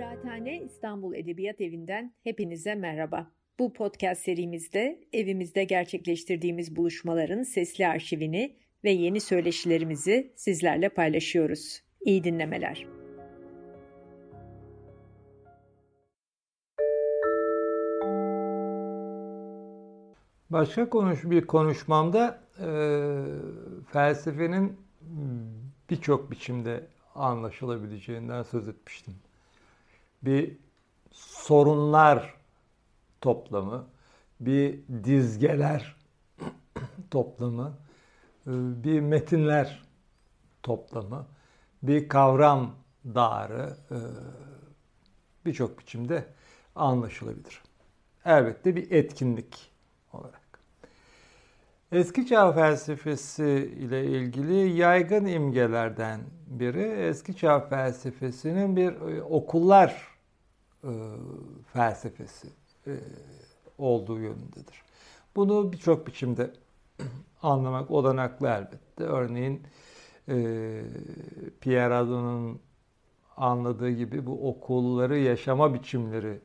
Kıraathane İstanbul Edebiyat Evi'nden hepinize merhaba. Bu podcast serimizde evimizde gerçekleştirdiğimiz buluşmaların sesli arşivini ve yeni söyleşilerimizi sizlerle paylaşıyoruz. İyi dinlemeler. Başka konuş bir konuşmamda e, felsefenin birçok biçimde anlaşılabileceğinden söz etmiştim. Bir sorunlar toplamı, bir dizgeler toplamı, e, bir metinler toplamı, bir kavram dağarı e, birçok biçimde anlaşılabilir. Elbette bir etkinlik olarak. Eski çağ felsefesi ile ilgili yaygın imgelerden biri eski çağ felsefesinin bir e, okullar e, felsefesi e, olduğu yönündedir. Bunu birçok biçimde anlamak olanaklı elbette. Örneğin e, Pierre Hadot'un anladığı gibi bu okulları yaşama biçimleri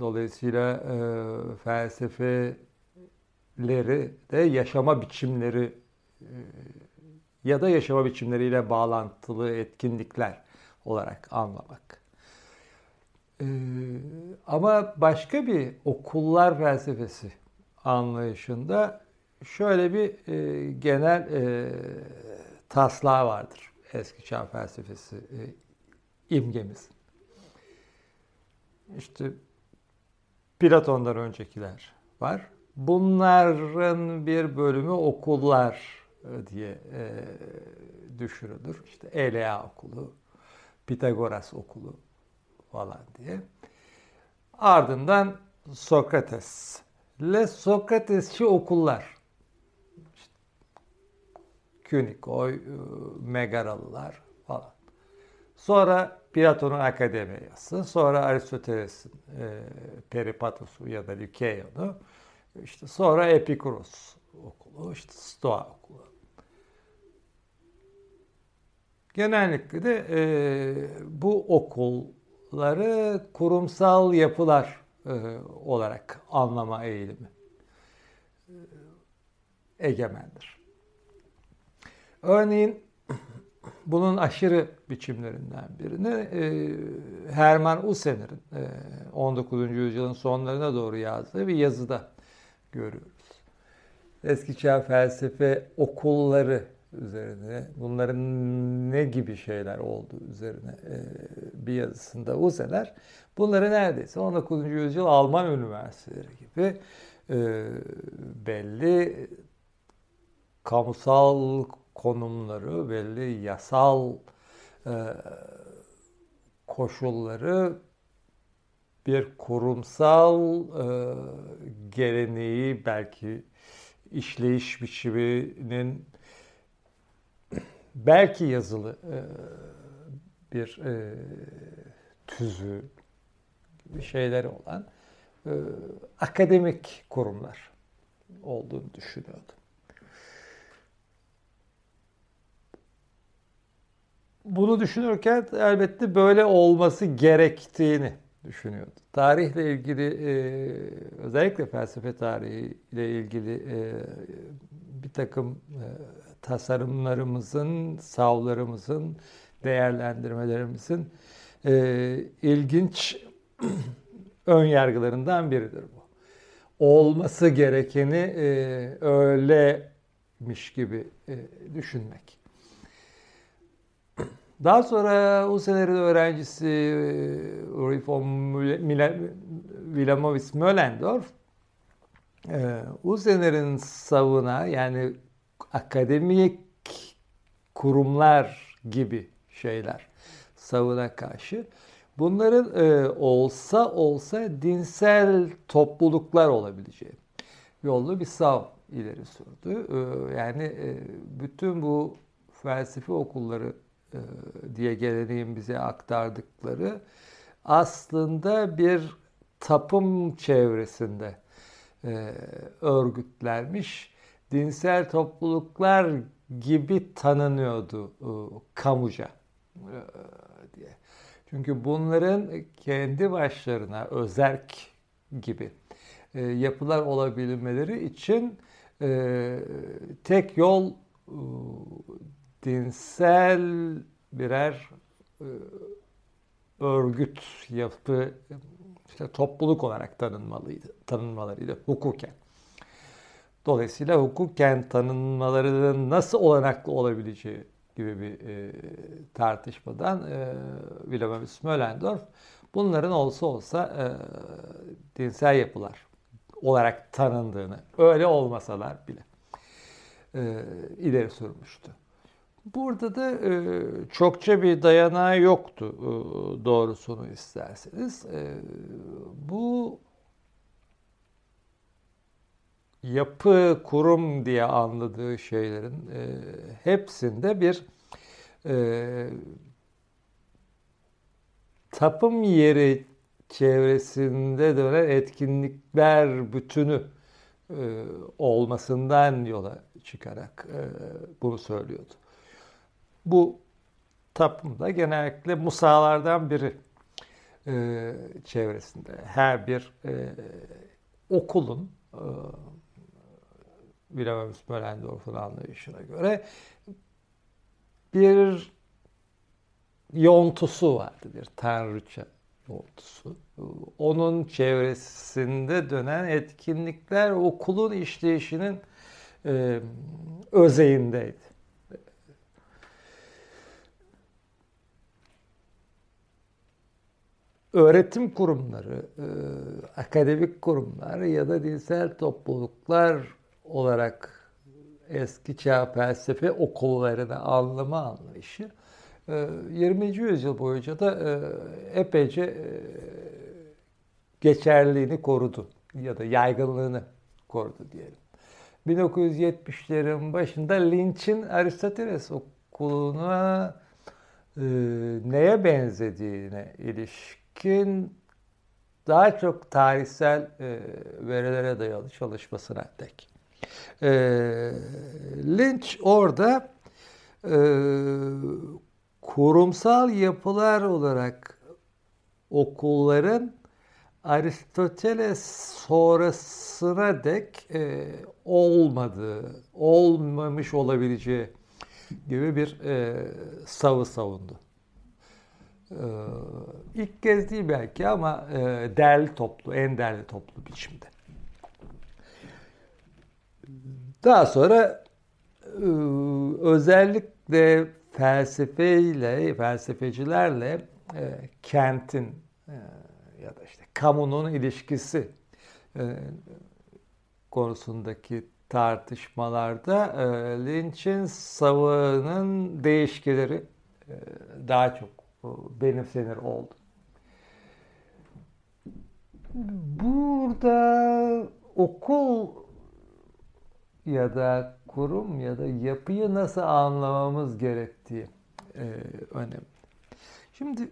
dolayısıyla e, felsefe leri de yaşama biçimleri ya da yaşama biçimleriyle bağlantılı etkinlikler olarak anlamak. E, ama başka bir okullar felsefesi anlayışında şöyle bir e, genel taslağı vardır eski çağ felsefesi imgemiz. İşte Platon'dan öncekiler var. Bunların bir bölümü okullar e, diye e, düşürülür. İşte Elea okulu, Pitagoras okulu falan diye. Ardından Sokrates ile Sokratesçi okullar. İşte Künikoy, e, Megaralılar falan. Sonra Platon'un Akademiyası, sonra Aristoteles'in e, Peripatos'u ya da Lükeyon'u, işte sonra Epikuros okulu, işte Stoa okulu. Genellikle de e, bu okulları kurumsal yapılar e, olarak anlama eğilimi e, egemendir. Örneğin bunun aşırı biçimlerinden birini e, Hermann Ussener'in e, 19. yüzyılın sonlarına doğru yazdığı bir yazıda görüyoruz. Eski çağ felsefe okulları üzerine, bunların ne gibi şeyler olduğu üzerine e, bir yazısında Uzeler bunları neredeyse 19. yüzyıl Alman üniversiteleri gibi e, belli kamusal konumları, belli yasal e, koşulları bir kurumsal geleneği belki işleyiş biçiminin belki yazılı e, bir e, tüzü şeyleri olan e, akademik kurumlar olduğunu düşünüyordum. Bunu düşünürken elbette böyle olması gerektiğini düşünüyordu. Tarihle ilgili özellikle felsefe tarihiyle ilgili e, bir takım tasarımlarımızın, savlarımızın, değerlendirmelerimizin ilginç ön yargılarından biridir bu. Olması gerekeni öylemiş gibi düşünmek. Daha sonra o senerin öğrencisi Uri von Wilamovitz Möllendorf Usener'in savına yani akademik kurumlar gibi şeyler savına karşı bunların e, olsa olsa dinsel topluluklar olabileceği yollu bir sav ileri sürdü. E, yani e, bütün bu felsefe okulları e, diye geleneğin bize aktardıkları aslında bir tapım çevresinde e, örgütlenmiş dinsel topluluklar gibi tanınıyordu e, kamuca diye. Çünkü bunların kendi başlarına özerk gibi e, yapılar olabilmeleri için e, tek yol e, dinsel birer e, örgüt yapı işte topluluk olarak tanınmalıydı, tanınmalarıydı hukuken. Dolayısıyla hukuken tanınmalarının nasıl olanaklı olabileceği gibi bir e, tartışmadan e, Wilhelm Möllendorf bunların olsa olsa e, dinsel yapılar olarak tanındığını, öyle olmasalar bile e, ileri sürmüştü. Burada da e, çokça bir dayanağı yoktu e, doğrusunu isterseniz. E, bu yapı, kurum diye anladığı şeylerin e, hepsinde bir e, tapım yeri çevresinde dönen etkinlikler bütünü e, olmasından yola çıkarak e, bunu söylüyordu. Bu tapımda genellikle musalardan biri e, çevresinde her bir e, okulun e, Wilhelm Möllendorf'un anlayışına göre bir yontusu vardı, bir tanrıça yontusu. Onun çevresinde dönen etkinlikler okulun işleyişinin e, özeğindeydi. öğretim kurumları, e, akademik kurumlar ya da dinsel topluluklar olarak eski çağ felsefe okullarını anlama anlayışı 20. E, yüzyıl boyunca da e, epeyce e, geçerliliğini korudu ya da yaygınlığını korudu diyelim. 1970'lerin başında Lynch'in Aristoteles okuluna neye benzediğine ilişkin daha çok tarihsel verilere dayalı çalışmasına dek. E, Lynch orada e, kurumsal yapılar olarak okulların Aristoteles sonrasına dek e, olmadığı, olmamış olabileceği gibi bir e, savı savundu. E, ilk kez değil belki ama e, derli toplu, en derli toplu biçimde. Daha sonra e, özellikle felsefeyle, felsefecilerle e, kentin e, ya da işte kamunun ilişkisi konusundaki tartışmalarda Lynch'in savının değişkeleri daha çok benimsenir oldu. Burada okul ya da kurum ya da yapıyı nasıl anlamamız gerektiği e, önemli. Şimdi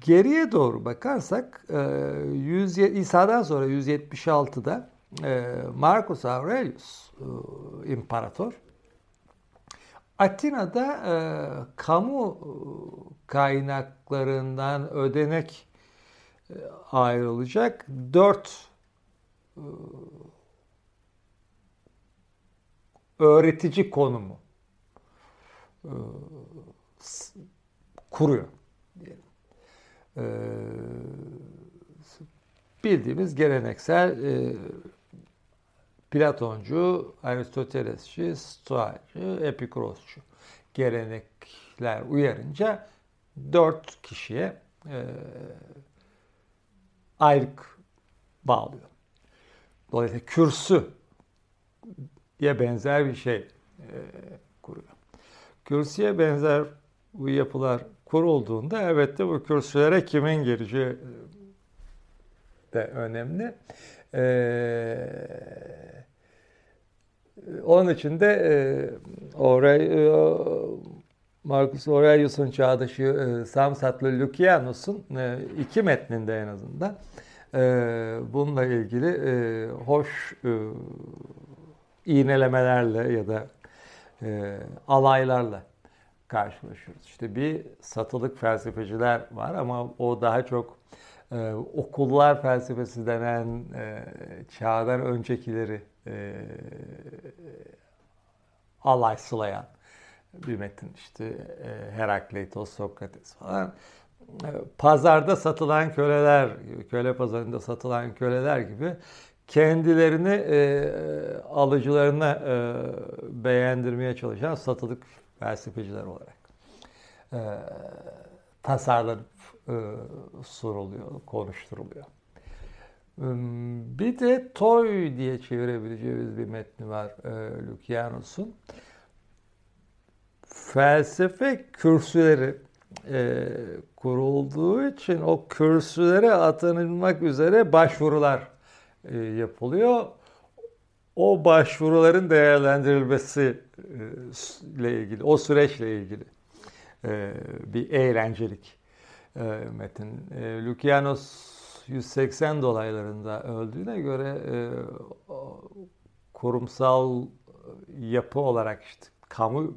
geriye doğru bakarsak e, 100, İsa'dan sonra 176'da e, Marcus Aurelius e, imparator Atina'da e, kamu kaynaklarından ödenek e, ayrılacak dört e, öğretici konumu e, kuruyor. E, bildiğimiz geleneksel e, Platoncu, Aristotelesçi, Stoacı, Epikurosçu gelenekler uyarınca dört kişiye ayrık bağlıyor. Dolayısıyla kürsü ya benzer bir şey e, kuruyor. Kürsüye benzer bu yapılar kurulduğunda elbette bu kürsülere kimin gireceği de önemli. Ee, onun için de e, Aurel, e, Marcus Aurelius'un çağdaşı e, Samsatlı Lucianus'un e, iki metninde en azından e, bununla ilgili e, hoş e, iğnelemelerle ya da e, alaylarla karşılaşıyoruz. İşte bir satılık felsefeciler var ama o daha çok e, okullar felsefesi denen e, çağdan öncekileri e, alayslayan bir metin. İşte e, Herakleitos, Sokrates falan. E, pazarda satılan köleler, köle pazarında satılan köleler gibi kendilerini e, alıcılarına e, beğendirmeye çalışan satılık felsefeciler olarak e, tasarlanıp e, soruluyor, konuşturuluyor. Bir de Toy diye çevirebileceğimiz bir metni var e, Lukianos'un. Felsefe kürsüleri e, kurulduğu için o kürsülere atanılmak üzere başvurular e, yapılıyor. O başvuruların değerlendirilmesi e, ile ilgili, o süreçle ilgili e, bir eğlencelik e, metin. E, Lukianos 180 dolaylarında öldüğüne göre e, kurumsal yapı olarak işte kamu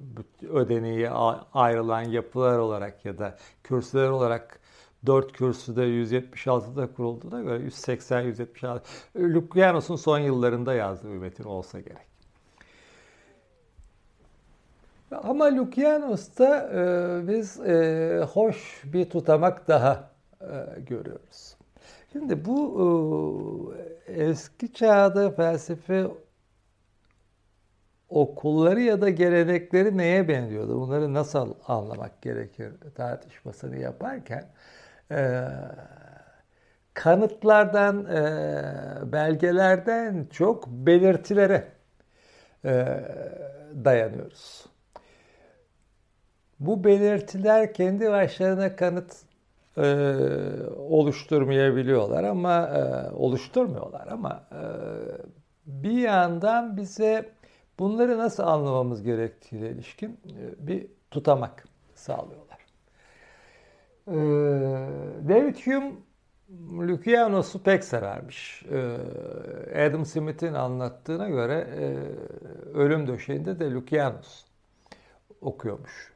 ödeneği ayrılan yapılar olarak ya da kürsüler olarak 4 kürsüde 176'da kurulduğuna göre 180-176 Lukianos'un son yıllarında yazdığı bir metin olsa gerek. Ama Lukianos'ta e, biz e, hoş bir tutamak daha e, görüyoruz. Şimdi bu e, eski çağda felsefe okulları ya da gelenekleri neye benziyordu? Bunları nasıl anlamak gerekir tartışmasını yaparken e, kanıtlardan, e, belgelerden çok belirtilere e, dayanıyoruz. Bu belirtiler kendi başlarına kanıt e, oluşturmayabiliyorlar ama e, oluşturmuyorlar ama e, bir yandan bize bunları nasıl anlamamız gerektiğiyle ilişkin e, bir tutamak sağlıyorlar. E, David Hume Lukianos'u pek severmiş. E, Adam Smith'in anlattığına göre e, ölüm döşeğinde de Lukianos okuyormuş.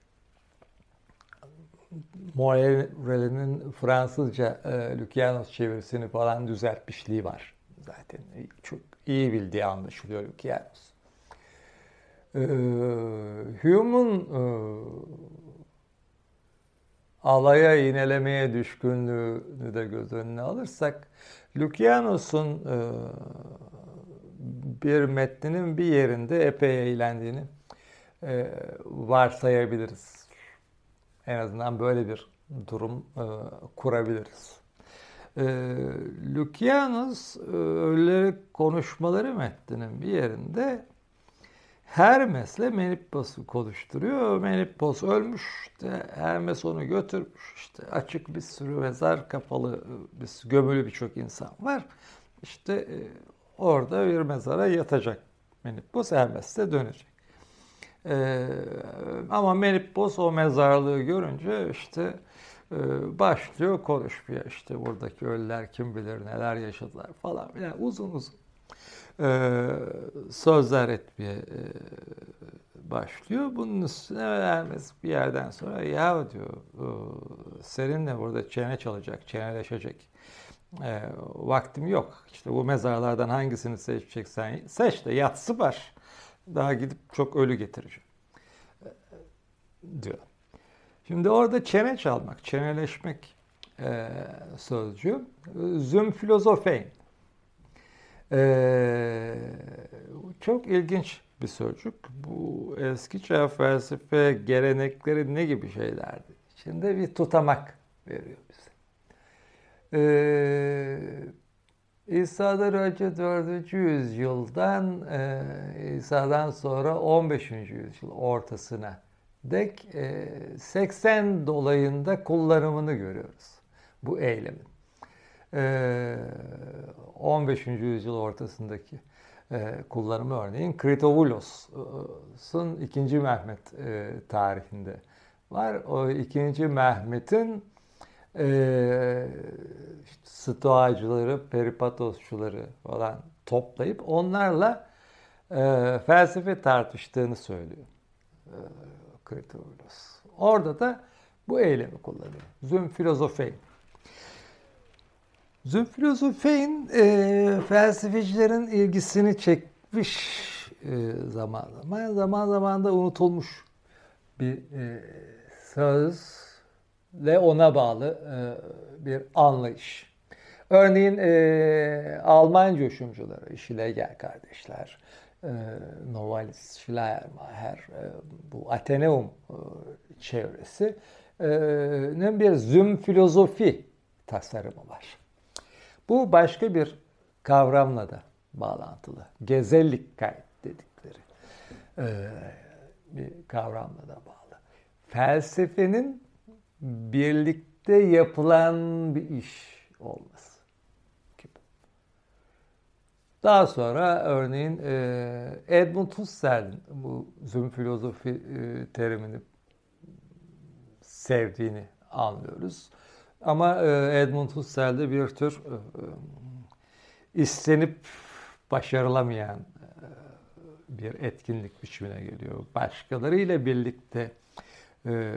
Morelli'nin Fransızca e, Lukianos çevirisini falan düzeltmişliği var. Zaten çok iyi bildiği anlaşılıyor Lukianos. E, Hume'un e, alaya inelemeye düşkünlüğünü de göz önüne alırsak Lukianos'un e, bir metninin bir yerinde epey eğlendiğini e, varsayabiliriz. En azından böyle bir durum e, kurabiliriz. E, Lukianos e, konuşmaları metninin bir yerinde Hermes'le Menippos'u konuşturuyor. Menippos ölmüş. İşte Hermes onu götürmüş. İşte açık bir sürü mezar, kapalı bir gömülü birçok insan var. İşte e, orada bir mezara yatacak Menippos. Hermes de dönecek. Ee, ama Menippos o mezarlığı görünce işte e, başlıyor konuşmaya işte buradaki ölüler kim bilir neler yaşadılar falan. Yani uzun uzun e, sözler etmeye e, başlıyor. Bunun üstüne vermez bir yerden sonra ya diyor seninle burada çene çalacak, çeneleşecek e, vaktim yok. İşte bu mezarlardan hangisini seçeceksen seç de yatsı var daha gidip çok ölü getireceğim diyor. Şimdi orada çene çalmak, çeneleşmek e, sözcüğü züm filozofein. E, çok ilginç bir sözcük. Bu eski çağ felsefe gelenekleri ne gibi şeylerdi? Şimdi bir tutamak veriyor bize. Ee, İsa'dan önce 4. yüzyıldan e, İsa'dan sonra 15. yüzyıl ortasına dek e, 80 dolayında kullanımını görüyoruz bu eylemin. E, 15. yüzyıl ortasındaki e, kullanımı örneğin Kritovulos'un 2. Mehmet e, tarihinde var. O 2. Mehmet'in e, stoacıları, peripatosçuları falan toplayıp onlarla felsefe tartıştığını söylüyor. Kritovulos. Orada da bu eylemi kullanıyor. Züm filozofeyn. Züm filozofeyn e, felsefecilerin ilgisini çekmiş e, zaman zaman. Zaman zaman da unutulmuş bir e, söz ve ona bağlı e, bir anlayış. Örneğin e, Alman coşumcuları, Schlegel kardeşler, e, Novalis, Schleiermacher, e, bu Ateneum e, çevresinin bir züm filozofi tasarımı var. Bu başka bir kavramla da bağlantılı. Gezellikkeit dedikleri e, bir kavramla da bağlı. Felsefenin birlikte yapılan bir iş olması gibi. Daha sonra örneğin e, Edmund Husserl'in bu züm filozofi e, terimini sevdiğini anlıyoruz. Ama e, Edmund Husserl'de bir tür istenip başarılamayan bir etkinlik biçimine geliyor. Başkalarıyla birlikte e,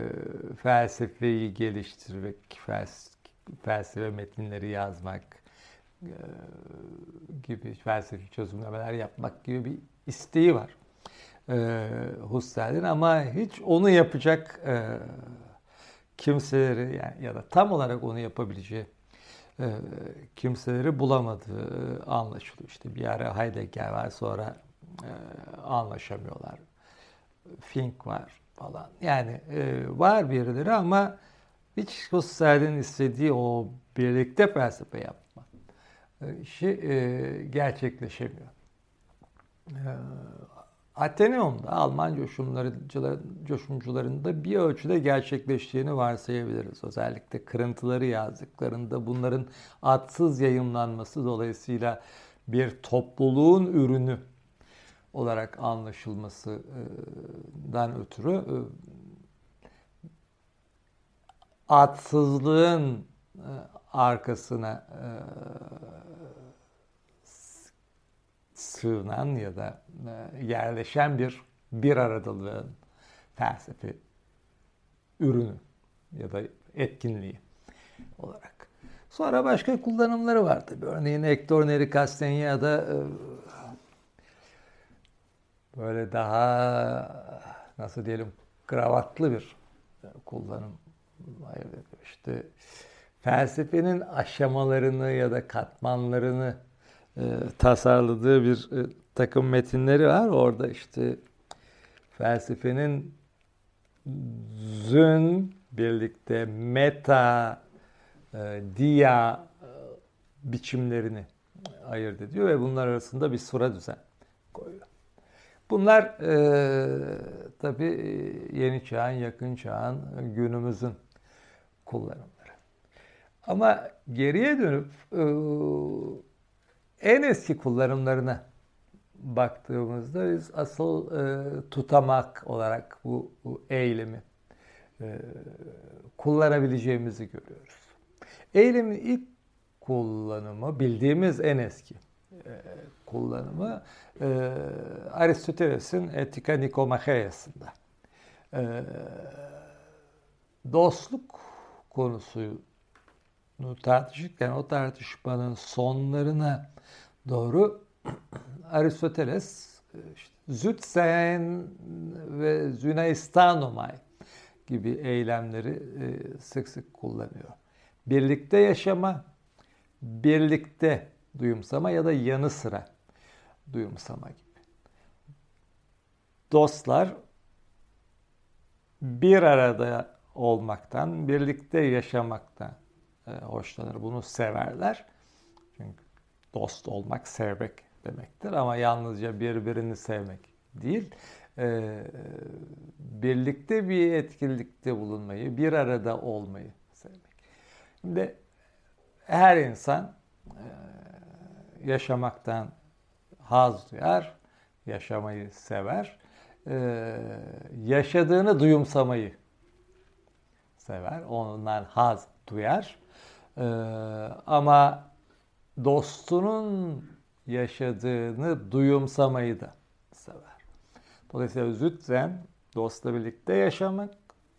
felsefeyi geliştirmek, fels felsefe metinleri yazmak e, gibi felsefi çözümlemeler yapmak gibi bir isteği var e, Husserl'in ama hiç onu yapacak e, kimseleri yani ya da tam olarak onu yapabileceği e, kimseleri bulamadığı anlaşılıyor. İşte bir ara Heidegger var sonra e, anlaşamıyorlar. Fink var falan. Yani e, var birileri ama hiç Husserl'in istediği o birlikte felsefe yapma işi e, gerçekleşemiyor. E, Ateneum'da Alman coşumcularında bir ölçüde gerçekleştiğini varsayabiliriz. Özellikle kırıntıları yazdıklarında bunların atsız yayınlanması dolayısıyla bir topluluğun ürünü olarak anlaşılmasından ötürü e, atsızlığın e, arkasına e, sığınan ya da yerleşen bir bir aradalığın felsefi ürünü ya da etkinliği olarak. Sonra başka kullanımları vardı. Örneğin Hector Neri Castañeda böyle daha nasıl diyelim kravatlı bir kullanım hayır işte felsefenin aşamalarını ya da katmanlarını e, tasarladığı bir e, takım metinleri var. Orada işte felsefenin zün birlikte meta, e, dia e, biçimlerini ayırt ediyor ve bunlar arasında bir sıra düzen koyuyor. Bunlar e, tabii e, yeni çağın, yakın çağın, günümüzün kullanımları. Ama geriye dönüp e, en eski kullanımlarına baktığımızda biz asıl e, tutamak olarak bu, bu eylemi e, kullanabileceğimizi görüyoruz. Eylemin ilk kullanımı bildiğimiz en eski e, kullanımı e, Aristoteles'in Etika Nikomacheias'ında. E, dostluk konusunu tartışırken o tartışmanın sonlarına doğru Aristoteles işte, Zütsen ve Züneistanomai gibi eylemleri e, sık sık kullanıyor. Birlikte yaşama, birlikte duyumsama ya da yanı sıra duyumsama gibi. Dostlar bir arada olmaktan, birlikte yaşamaktan e, hoşlanır. Bunu severler. Çünkü dost olmak sevmek demektir ama yalnızca birbirini sevmek değil. E, birlikte bir etkinlikte bulunmayı, bir arada olmayı sevmek. Şimdi her insan e, yaşamaktan haz duyar, yaşamayı sever. Ee, yaşadığını duyumsamayı sever. Ondan haz duyar. Ee, ama dostunun yaşadığını duyumsamayı da sever. Dolayısıyla zützen dostla birlikte yaşamak,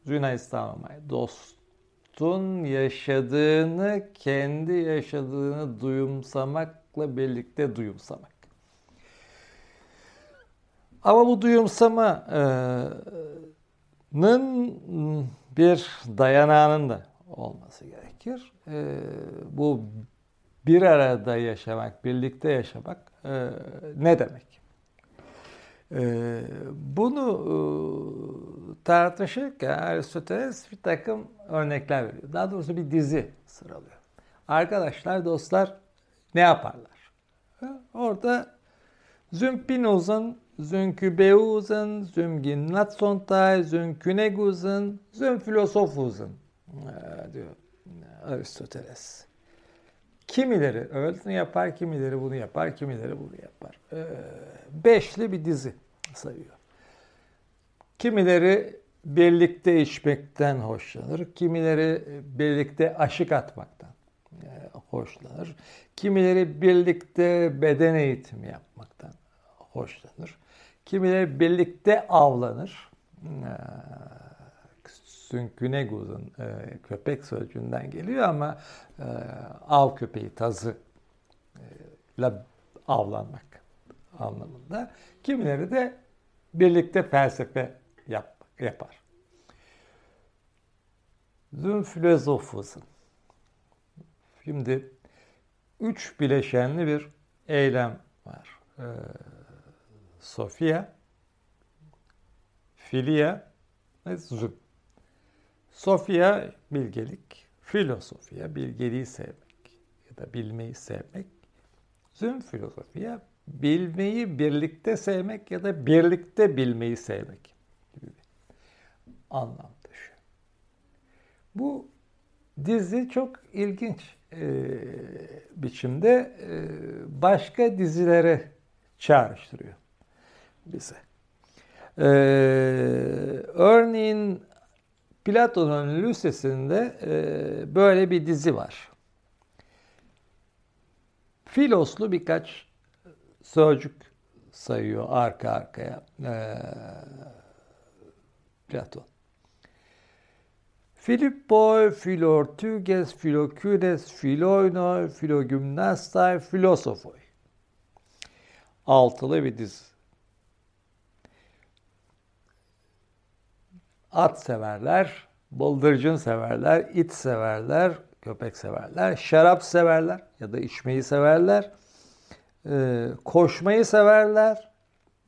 Züna İslam'ı dostun yaşadığını kendi yaşadığını duyumsamakla birlikte duyumsamak. Ama bu duyumsamanın bir dayanağının da olması gerekir. Bu bir arada yaşamak, birlikte yaşamak ne demek? Bunu tartışırken Aristoteles bir takım örnekler veriyor. Daha doğrusu bir dizi sıralıyor. Arkadaşlar, dostlar ne yaparlar? Orada Zümpinoz'un, Zünkübeuz'un, Zümginnatsontai, Zünküneguz'un, Zümfilosofuz'un diyor Aristoteles. Kimileri öyle yapar, kimileri bunu yapar, kimileri bunu yapar. beşli bir dizi sayıyor. Kimileri birlikte içmekten hoşlanır, kimileri birlikte aşık atmaktan hoşlanır. Kimileri birlikte beden eğitimi yapmaktan hoşlanır. Kimileri birlikte avlanır. Sünküneguz'un e, köpek sözcüğünden geliyor ama e, av köpeği tazı e, avlanmak anlamında. Kimileri de birlikte felsefe yap, yapar. Zünfilozofuzun. Şimdi üç bileşenli bir eylem var. Ee, Sofia, Filia ve Züm. Sofia bilgelik, filosofya bilgeliği sevmek ya da bilmeyi sevmek. Züm filosofya bilmeyi birlikte sevmek ya da birlikte bilmeyi sevmek gibi bir anlam taşıyor. Bu dizi çok ilginç e, biçimde e, başka dizilere çağrıştırıyor bize. E, örneğin Platon'un Lüsesinde e, böyle bir dizi var. Filoslu birkaç sözcük sayıyor arka arkaya e, Platon. Filippoi, Filortuges, Filokydes, Filoino, Filogymnastai, Filosofoi. Altılı bir dizi. At severler, bıldırcın severler, it severler, köpek severler, şarap severler ya da içmeyi severler, e, koşmayı severler,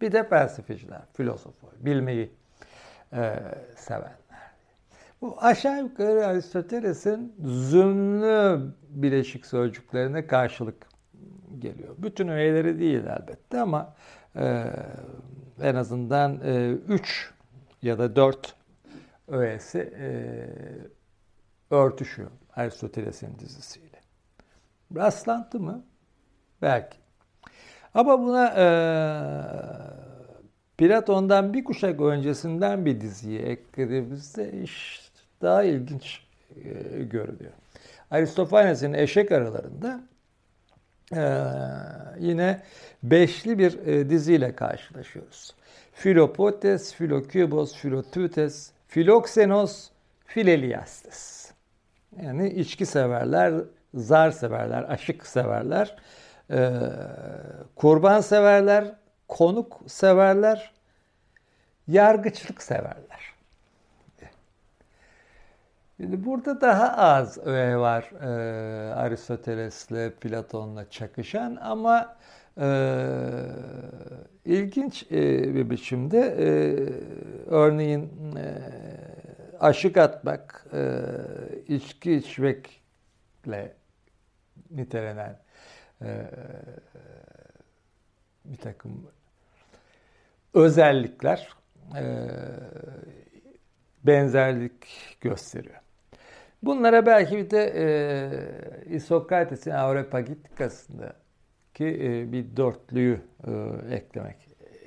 bir de felsefeciler, filozof, bilmeyi e, severler. Bu aşağı yukarı Aristoteles'in zümlü bileşik sözcüklerine karşılık geliyor. Bütün öğeleri değil elbette ama e, en azından e, üç ya da dört öğesi e, örtüşüyor Aristoteles'in dizisiyle. Rastlantı mı? Belki. Ama buna e, Platon'dan bir kuşak öncesinden bir diziyi eklediğimizde iş daha ilginç e, görünüyor. Aristofanes'in eşek aralarında e, yine beşli bir e, diziyle karşılaşıyoruz. Philopotes, Philokybos, Philotutes, Filoksenos, Fileliastes. Yani içki severler, zar severler, aşık severler, e, kurban severler, konuk severler, yargıçlık severler. Şimdi burada daha az öğe var e, Aristoteles'le, Platon'la çakışan ama ilginç e, bir biçimde e, örneğin e, aşık atmak, içki içmekle nitelenen bir takım özellikler benzerlik gösteriyor. Bunlara belki bir de e, Sokrates'in Areopagitikasında ki e, bir dörtlüyü e, eklemek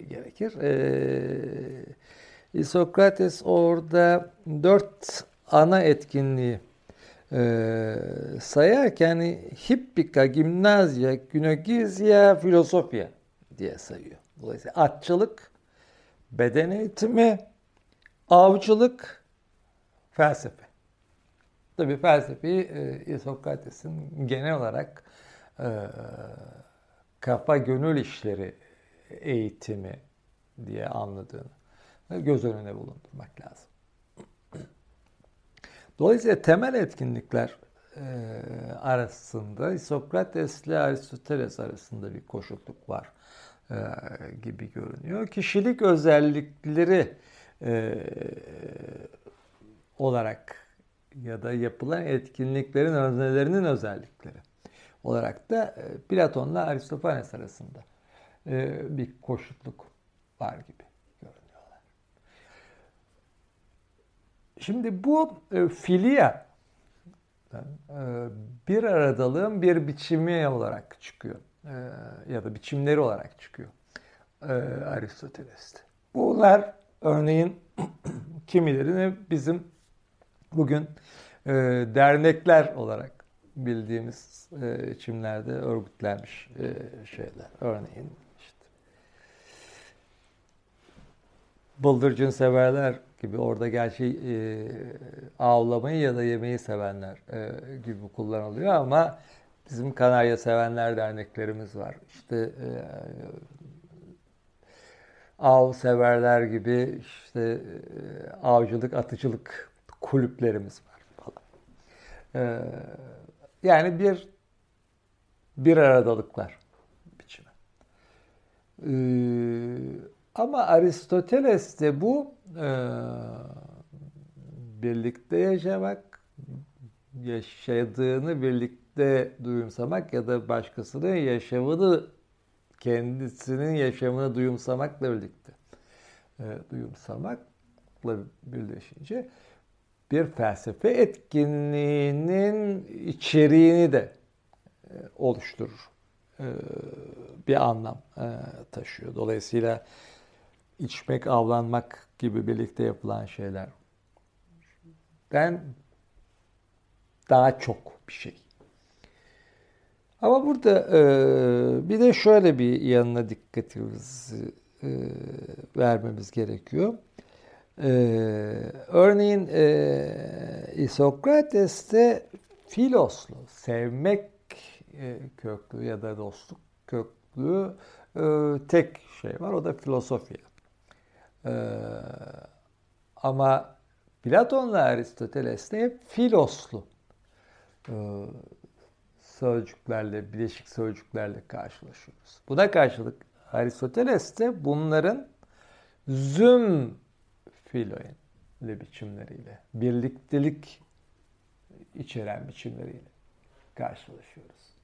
gerekir. E, Sokrates orada dört ana etkinliği sayarken hippika, gimnazya, günogizya, filosofya diye sayıyor. Dolayısıyla atçılık, beden eğitimi, avcılık felsefe. Tabi felsefeyi e, Sokrates'in genel olarak e, kafa gönül işleri eğitimi diye anladığını göz önüne bulundurmak lazım. Dolayısıyla temel etkinlikler e, arasında Sokrates ile Aristoteles arasında bir koşulluk var e, gibi görünüyor. Kişilik özellikleri e, olarak ya da yapılan etkinliklerin öznelerinin özellikleri olarak da e, Platon'la Aristofanes arasında e, bir koşutluk var gibi görünüyorlar. Şimdi bu e, filia bir aradalığın bir biçimi olarak çıkıyor ya da biçimleri olarak çıkıyor Aristoteles'te. Bunlar örneğin kimilerini bizim bugün dernekler olarak bildiğimiz e, biçimlerde örgütlenmiş e, şeyler. Örneğin işte bıldırcın severler gibi orada gerçi e, avlamayı ya da yemeği sevenler e, gibi kullanılıyor ama bizim Kanarya Sevenler derneklerimiz var. İşte e, av severler gibi işte e, avcılık, atıcılık kulüplerimiz var falan. E, yani bir bir aradalıklar biçimi. Ee, ama Aristoteles'te bu e, birlikte yaşamak, yaşadığını birlikte duyumsamak ya da başkasının yaşamını kendisinin yaşamını duyumsamakla birlikte e, duyumsamakla birleşince bir felsefe etkinliğinin içeriğini de e, oluşturur. E, bir anlam e, taşıyor. Dolayısıyla içmek, avlanmak gibi birlikte yapılan şeyler. Ben daha çok bir şey. Ama burada bir de şöyle bir yanına dikkatimizi vermemiz gerekiyor. Ee, örneğin e, Sokrates'te filoslu, sevmek e, köklü ya da dostluk köklü e, tek şey var. O da filosofiya. E, ama Platon'la Aristoteles'te hep filoslu e, sözcüklerle, bileşik sözcüklerle karşılaşıyoruz. Buna karşılık Aristoteles'te bunların züm filoen biçimleriyle, birliktelik içeren biçimleriyle karşılaşıyoruz.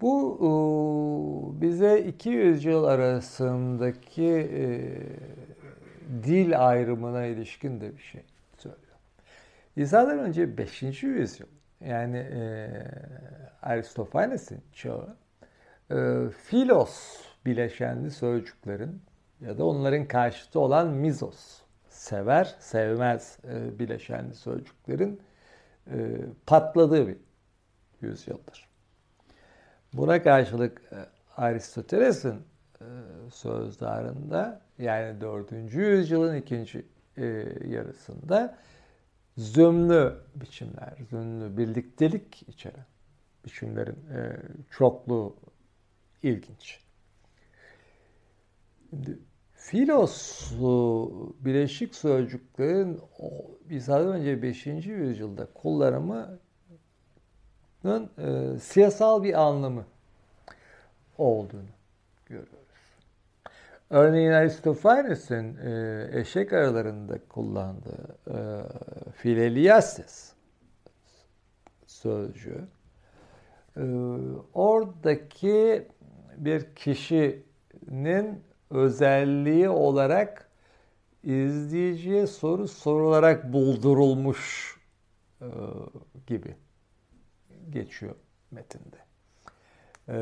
Bu bize 200 yıl arasındaki e, dil ayrımına ilişkin de bir şey söylüyor. İsa'dan önce 5. yüzyıl yani e, Aristofanes'in çağı e, filos bileşenli sözcüklerin ya da onların karşıtı olan mizos, sever, sevmez e, bileşenli sözcüklerin e, patladığı bir yüzyıldır. Buna karşılık e, Aristoteles'in e, sözlerinde yani 4. yüzyılın ikinci e, yarısında zümlü biçimler, zümlü birliktelik içeren biçimlerin e, çokluğu ilginç. Şimdi Filoslu bileşik sözcüklerin bizden önce 5. yüzyılda kullanımının e, siyasal bir anlamı olduğunu görüyoruz. Örneğin Aristofanes'in e, eşek aralarında kullandığı e, fileliasis sözcüğü e, oradaki bir kişinin özelliği olarak izleyiciye soru sorularak buldurulmuş e, gibi geçiyor metinde. E,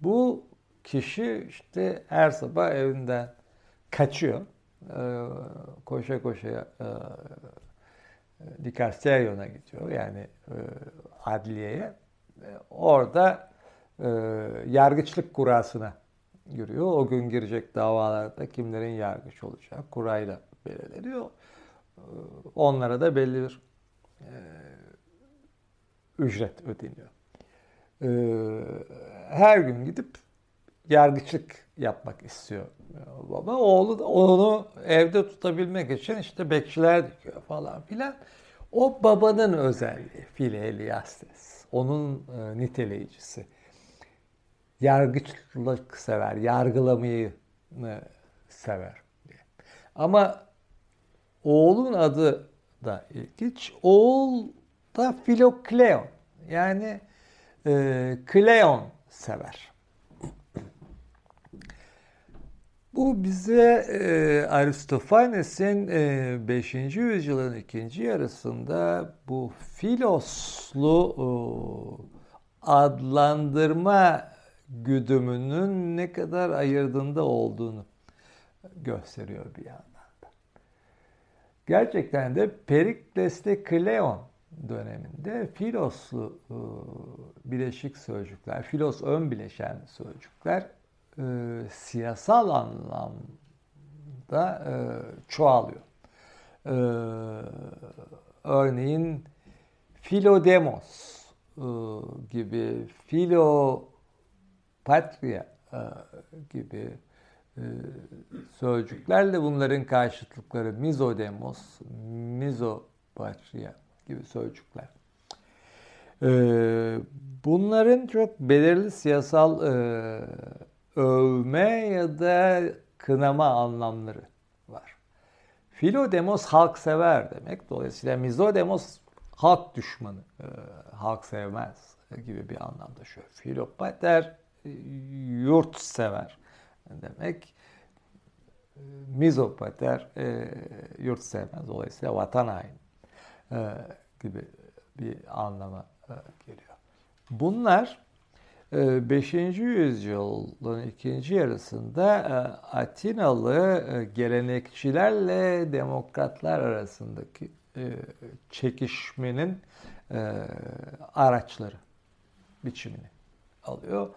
bu kişi işte her sabah evinden kaçıyor. E, koşa koşa e, Dikasteryon'a gidiyor yani adliyeye. Orada e, yargıçlık kurasına giriyor. O gün girecek davalarda kimlerin yargıç olacağı kurayla belirleniyor. ediyor. Onlara da belli bir e, ücret ödeniyor. E, her gün gidip yargıçlık yapmak istiyor baba. Oğlu da onu evde tutabilmek için işte bekçiler dikiyor falan filan. O babanın özelliği Fileliastes. Onun e, niteleyicisi. Yargıçlık sever, yargılamayı sever. Ama oğlun adı da ilginç. Oğul da Filokleon. Yani e, Kleon sever. Bu bize e, Aristofanes'in e, 5. yüzyılın ikinci yarısında bu filoslu e, adlandırma güdümünün ne kadar ayırdığında olduğunu gösteriyor bir yandan da. Gerçekten de Perikles'te Kleon döneminde filoslu e, bileşik sözcükler, filos ön bileşen sözcükler e, siyasal anlamda e, çoğalıyor. Örneğin filodemos gibi, filopatria e, gibi e, sözcüklerle bunların karşıtlıkları mizodemos, mizopatria gibi sözcükler. E, bunların çok belirli siyasal övme ya da kınama anlamları var. Filodemos halk sever demek. Dolayısıyla mizodemos halk düşmanı, halk sevmez gibi bir anlamda şu. Filopater yurt sever demek. Mizopater e, yurt sevmez. Dolayısıyla vatan hain e, gibi bir anlama e, geliyor. Bunlar 5. Ee, yüzyılın ikinci yarısında e, Atinalı e, gelenekçilerle demokratlar arasındaki e, çekişmenin araçları biçimini alıyor.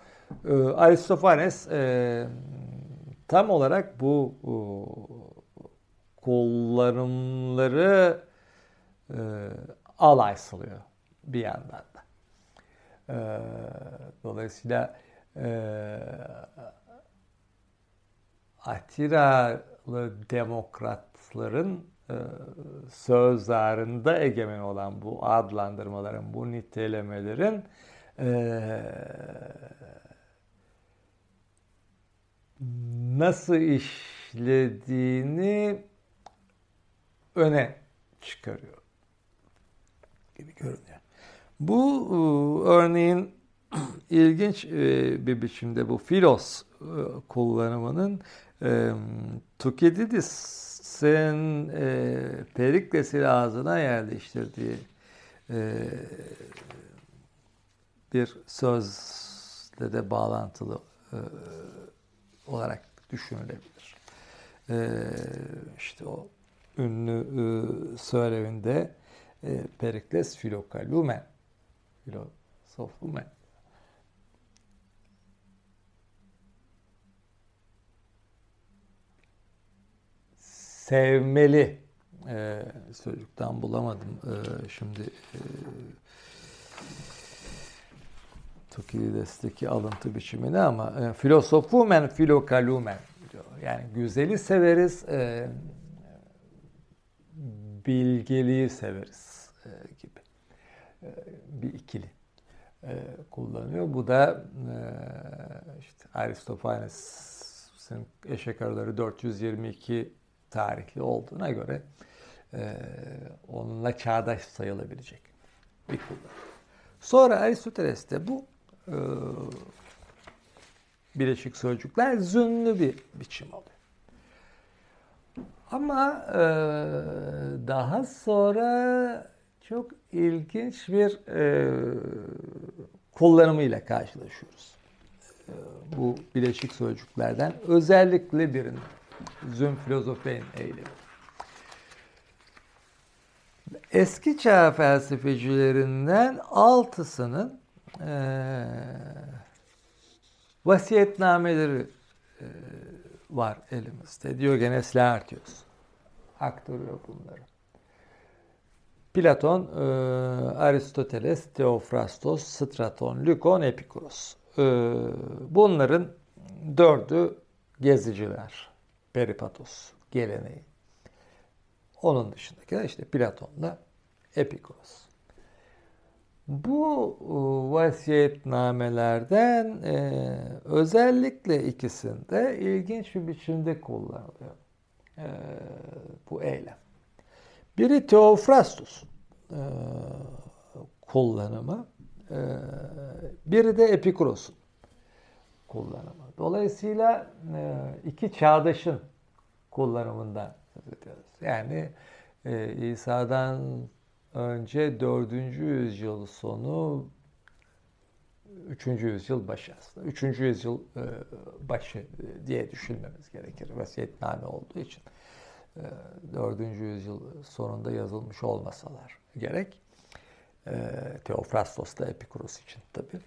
Aristofanes tam olarak bu kullanımları alay salıyor bir yandan e, dolayısıyla e, Atiralı demokratların e, sözlerinde egemen olan bu adlandırmaların, bu nitelemelerin e, nasıl işlediğini öne çıkarıyor gibi görünüyor. Bu e, örneğin ilginç e, bir biçimde bu filos e, kullanımının Tukididis'in Perikles'i ağzına yerleştirdiği bir sözle de bağlantılı olarak düşünülebilir. İşte o ünlü söylevinde Perikles filokalumen filosofumen. Sevmeli e, sözcükten bulamadım. E, şimdi e, Tukides'teki alıntı biçimini ama e, filosofumen filokalumen diyor. Yani güzeli severiz, e, bilgeliği severiz e, gibi. E, bir ikili e, kullanıyor. Bu da e, işte Aristofanes'in eşek arıları 422 tarihli olduğuna göre onunla çağdaş sayılabilecek bir kullanım. Sonra Aristoteles'te bu bileşik sözcükler zünlü bir biçim oluyor. Ama e, daha sonra çok ilginç bir e, kullanımıyla karşılaşıyoruz. E, bu bileşik sözcüklerden özellikle birinin züm filozofein eylemi. Eski çağ felsefecilerinden altısının e, vasiyetnameleri e, var elimizde. Diogenes Laertius aktarıyor bunları. Platon, e, Aristoteles, Theophrastos, Straton, Lykon, Epikuros. E, bunların dördü geziciler. Peripatos geleneği. Onun dışındakiler işte Platon'la Epikuros. Bu e, vasiyetnamelerden e, özellikle ikisinde ilginç bir biçimde kullanılıyor e, bu eylem. Biri Teofrastus e, kullanımı, e, biri de Epikuros'un kullanımı. Dolayısıyla e, iki çağdaşın kullanımından söz ediyoruz. Yani e, İsa'dan önce 4. yüzyıl sonu 3. yüzyıl başı aslında. 3. yüzyıl e, başı diye düşünmemiz gerekir. Vasiyetname olduğu için. 4. yüzyıl sonunda yazılmış olmasalar gerek. Teofrastos da Epikuros için tabii.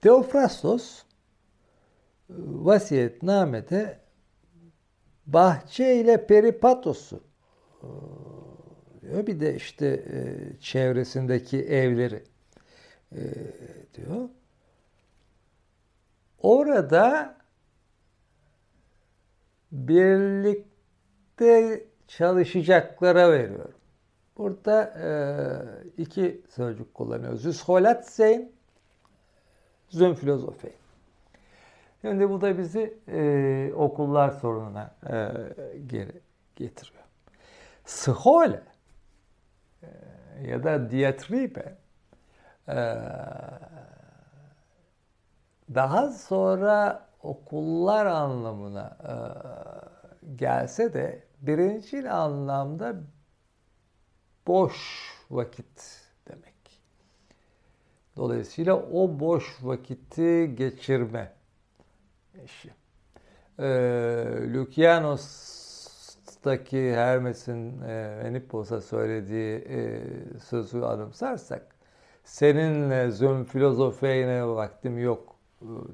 Teofrastos vasiyetnamede bahçe ile peripatosu diyor. Bir de işte e, çevresindeki evleri e, diyor. Orada birlikte çalışacaklara veriyorum. Burada e, iki sözcük kullanıyoruz. Züsholatseyn, zümfilozofeyn. Şimdi bu da bizi e, okullar sorununa e, geri getiriyor. Schole e, ya da diatribe e, daha sonra okullar anlamına e, gelse de birinci anlamda boş vakit demek. Dolayısıyla o boş vakiti geçirme işi. E, Lukianos'taki Hermes'in e, Enipos'a söylediği e, sözü anımsarsak seninle züm filozofeyne vaktim yok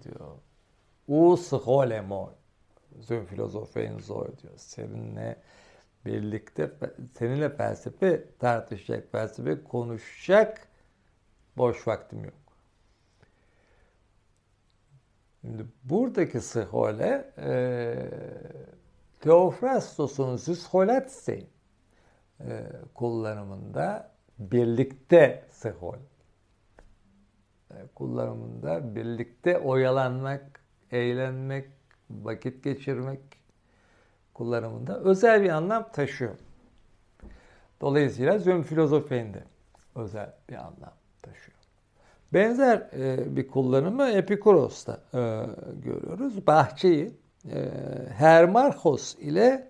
diyor. Us holemo züm filozofeyn zor diyor. Seninle birlikte seninle felsefe tartışacak, felsefe konuşacak boş vaktim yok. Şimdi buradaki sıhole e, Teofrastos'un züsholatse e, kullanımında birlikte sıhol e, kullanımında birlikte oyalanmak, eğlenmek, vakit geçirmek kullanımında özel bir anlam taşıyor. Dolayısıyla zön filozofeinde özel bir anlam taşıyor. Benzer e, bir kullanımı Epikuros'ta e, görüyoruz. Bahçeyi e, Hermarchos ile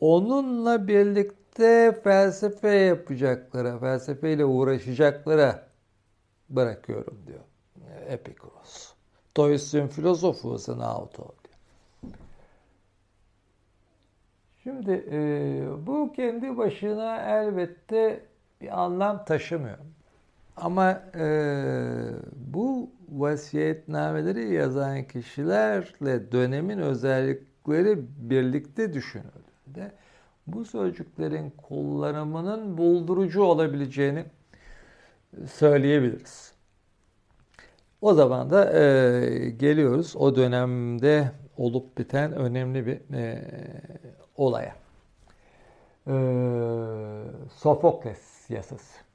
onunla birlikte felsefe yapacaklara, felsefeyle uğraşacaklara bırakıyorum diyor Epikuros. Toisin filozofus en auto diyor. Şimdi e, bu kendi başına elbette bir anlam taşımıyor. Ama e, bu vasiyetnameleri yazan kişilerle dönemin özellikleri birlikte düşünüldüğünde bu sözcüklerin kullanımının buldurucu olabileceğini söyleyebiliriz. O zaman da e, geliyoruz o dönemde olup biten önemli bir e, olaya. E, Sofokles yasası.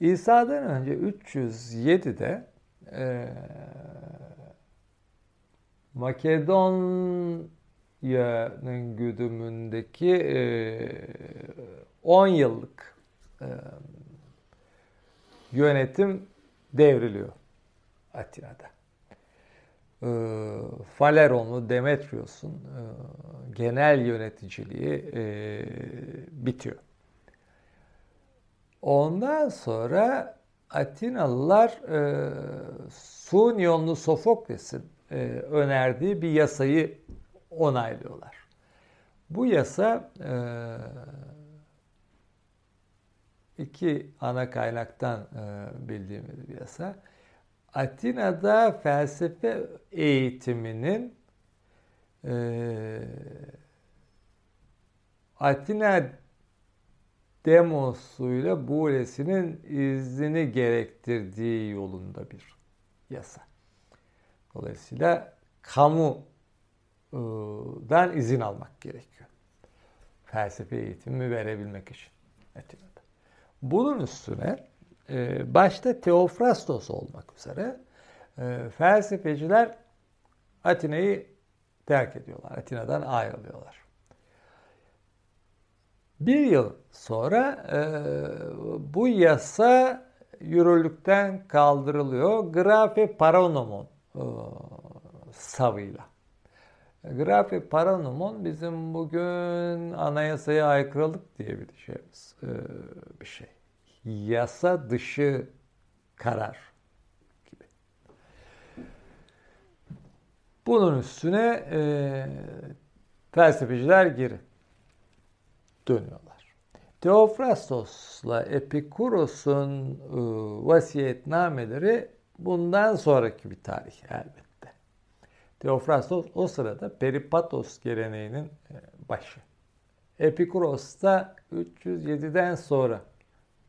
İsa'dan önce 307'de e, Makedonya'nın güdümündeki e, 10 yıllık e, yönetim devriliyor Atina'da. E, Faleronlu Demetrios'un e, genel yöneticiliği e, bitiyor. Ondan sonra Atinalılar e, Sunyonlu Sofokles'in e, önerdiği bir yasayı onaylıyorlar. Bu yasa e, iki ana kaynaktan e, bildiğimiz bir yasa. Atina'da felsefe eğitiminin e, Atina demosuyla Bulesi'nin iznini gerektirdiği yolunda bir yasa. Dolayısıyla kamudan izin almak gerekiyor. Felsefe eğitimi verebilmek için Atina'da. Bunun üstüne e, başta Teofrastos olmak üzere e, felsefeciler Atina'yı terk ediyorlar. Atina'dan ayrılıyorlar. Bir yıl sonra e, bu yasa yürürlükten kaldırılıyor. Grafe Paranomon e, savıyla. Grafe Paranomon bizim bugün anayasaya aykırılık diyebileceğimiz e, bir şey. Yasa dışı karar gibi. Bunun üstüne e, felsefeciler geri dönüyorlar. Teofrastos'la Epikuros'un e, vasiyetnameleri bundan sonraki bir tarih elbette. Teofrastos o sırada Peripatos geleneğinin e, başı. Epikuros da 307'den sonra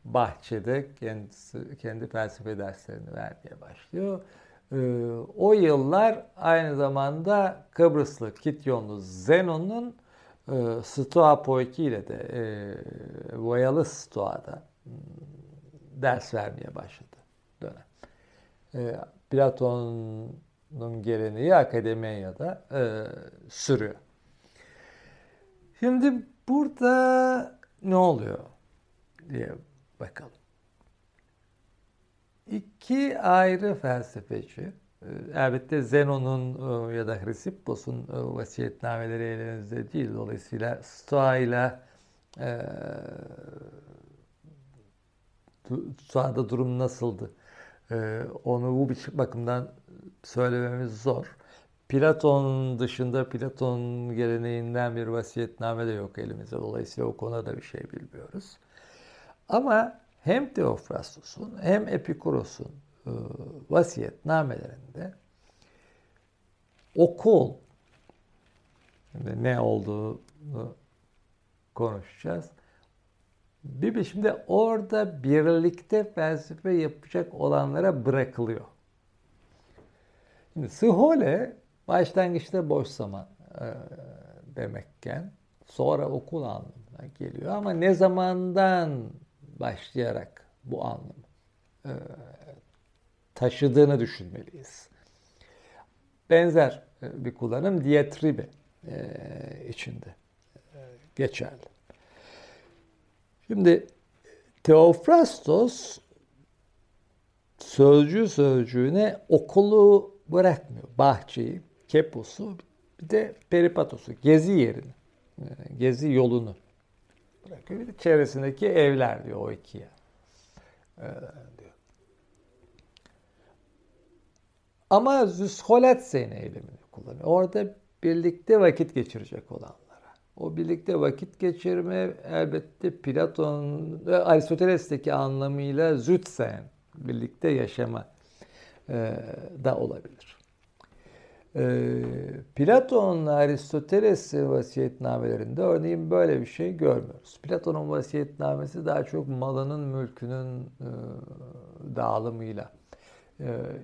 bahçede kendisi kendi felsefe derslerini vermeye başlıyor. O yıllar aynı zamanda Kıbrıslı Kityonlu Zenon'un e, Stoa Poiki ile de e, Voyalı Stoa'da hmm, ders vermeye başladı dönem. E, Platon'un geleneği akademiyada e, sürüyor. Şimdi burada ne oluyor diye bakalım. İki ayrı felsefeci, elbette Zenon'un e, ya da Hrisippos'un e, vasiyetnameleri elinizde değil. Dolayısıyla Stoa ile Stoa'da durum nasıldı? Onu bu bir bakımdan söylememiz zor. Platon dışında Platon geleneğinden bir vasiyetname de yok elimizde. Dolayısıyla o konuda da bir şey bilmiyoruz. Ama hem Teofrastos'un hem Epikuros'un e, vasiyetnamelerinde okul şimdi ne olduğunu konuşacağız. Bir biçimde orada birlikte felsefe yapacak olanlara bırakılıyor. Şimdi Sihole başlangıçta boş zaman e, demekken sonra okul anlamına geliyor ama ne zamandan başlayarak bu anlamı e, taşıdığını düşünmeliyiz. Benzer e, bir kullanım diatribe e, içinde e, geçerli. Şimdi Teofrastos sözcü sözcüğüne okulu bırakmıyor. Bahçeyi, keposu, bir de peripatosu, gezi yerini, gezi yolunu bırakıyor. Bir de çevresindeki evler diyor o ikiye. Ama Züsholatsen eylemini kullanıyor. Orada birlikte vakit geçirecek olanlara. O birlikte vakit geçirme elbette Platon ve Aristoteles'teki anlamıyla zütsen, birlikte yaşama e, da olabilir. E, Platon'la Aristoteles'in vasiyetnamelerinde örneğin böyle bir şey görmüyoruz. Platon'un vasiyetnamesi daha çok malının, mülkünün e, dağılımıyla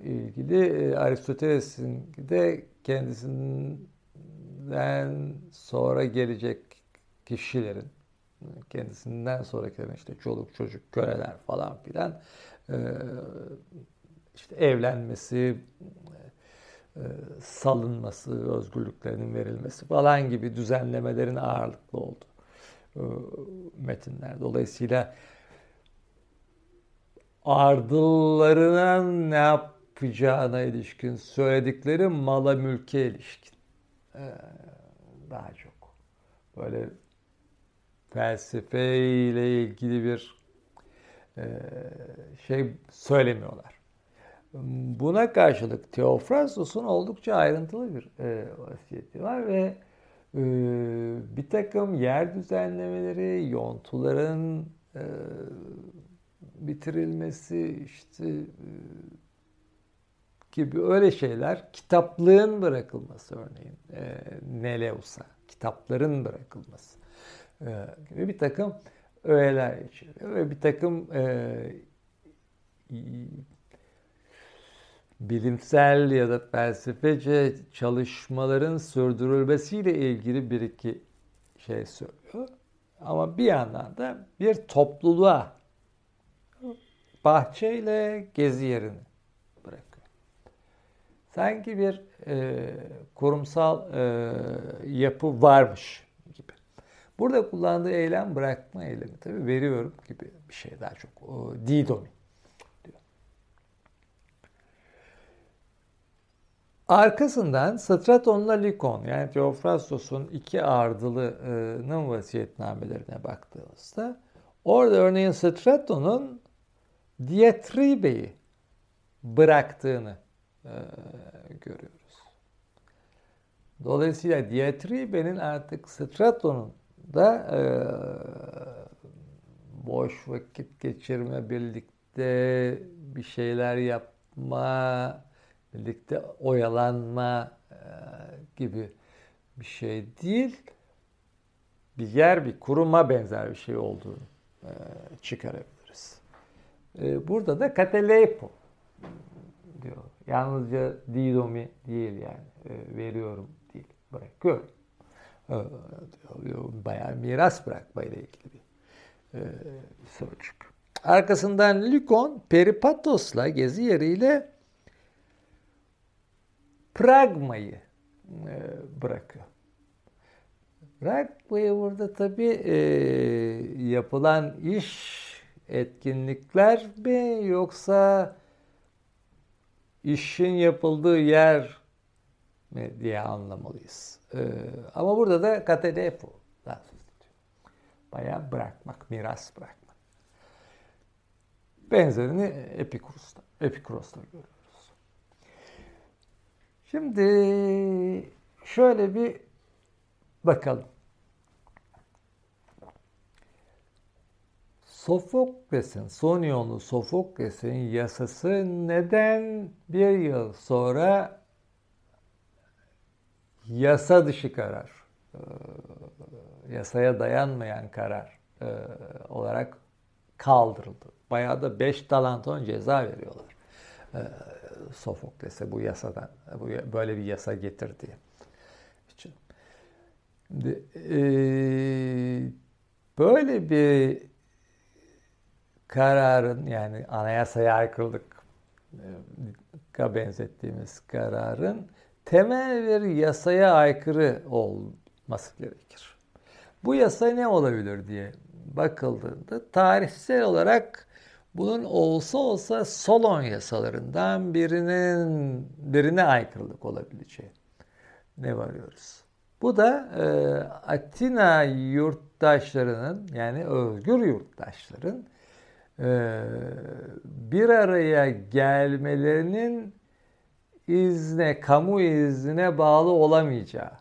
ilgili. E, Aristoteles'in de kendisinden sonra gelecek kişilerin kendisinden sonrakilerin işte çoluk çocuk köleler falan filan e, işte evlenmesi e, salınması, özgürlüklerinin verilmesi falan gibi düzenlemelerin ağırlıklı olduğu e, metinler. Dolayısıyla ardıllarına ne yapacağına ilişkin söyledikleri mala mülke ilişkin e, daha çok böyle felsefe ile ilgili bir şey söylemiyorlar. Buna karşılık Teofrastos'un oldukça ayrıntılı bir e, vasiyeti var ve e, bir takım yer düzenlemeleri, yontuların e, bitirilmesi, işte e, gibi öyle şeyler kitaplığın bırakılması örneğin e, Neleus'a kitapların bırakılması e, gibi bir takım öğeler içeriyor ve bir takım e, bilimsel ya da felsefece çalışmaların sürdürülmesiyle ilgili bir iki şey söylüyor. Ama bir yandan da bir topluluğa bahçeyle gezi yerini bırakıyor. Sanki bir e, kurumsal e, yapı varmış gibi. Burada kullandığı eylem bırakma eylemi tabii veriyorum gibi bir şey daha çok. O, didomi. Arkasından Straton'la Likon yani Theophrastos'un iki ardılının vasiyetnamelerine baktığımızda orada örneğin Straton'un Dietribe'yi bıraktığını e, görüyoruz. Dolayısıyla Dietribe'nin artık Straton'un da e, boş vakit geçirme, birlikte bir şeyler yapma, birlikte oyalanma e, gibi bir şey değil. Bir yer, bir kuruma benzer bir şey olduğunu e, çıkarabiliriz. E, burada da kateleipo diyor. Yalnızca didomi değil yani. veriyorum değil. Bırakıyorum. Bayağı miras bırakmayla ilgili bir sözcük. Arkasından Lykon Peripatos'la gezi yeriyle pragmayı e, bırakıyor. Pragmayı burada tabii e, yapılan iş, etkinlikler mi yoksa işin yapıldığı yer mi diye anlamalıyız. E, ama burada da katedepo Bayağı bırakmak, miras bırakmak. Benzerini Epikuros'ta, Epikuros'ta görüyoruz. Şimdi şöyle bir bakalım. Sofokles'in, Sonionlu Sofokles'in yasası neden bir yıl sonra yasa dışı karar, e, yasaya dayanmayan karar e, olarak kaldırıldı. Bayağı da 5 talanton ceza veriyorlar. E, Sofokles'e bu yasadan, bu böyle bir yasa getirdiği için. Böyle bir kararın yani anayasaya aykırılık e, benzettiğimiz kararın temel bir yasaya aykırı olması gerekir. Bu yasa ne olabilir diye bakıldığında tarihsel olarak bunun olsa olsa Solon yasalarından birinin birine aykırılık olabileceği ne varıyoruz. Bu da e, Atina yurttaşlarının yani özgür yurttaşların bir araya gelmelerinin izne, kamu iznine bağlı olamayacağı.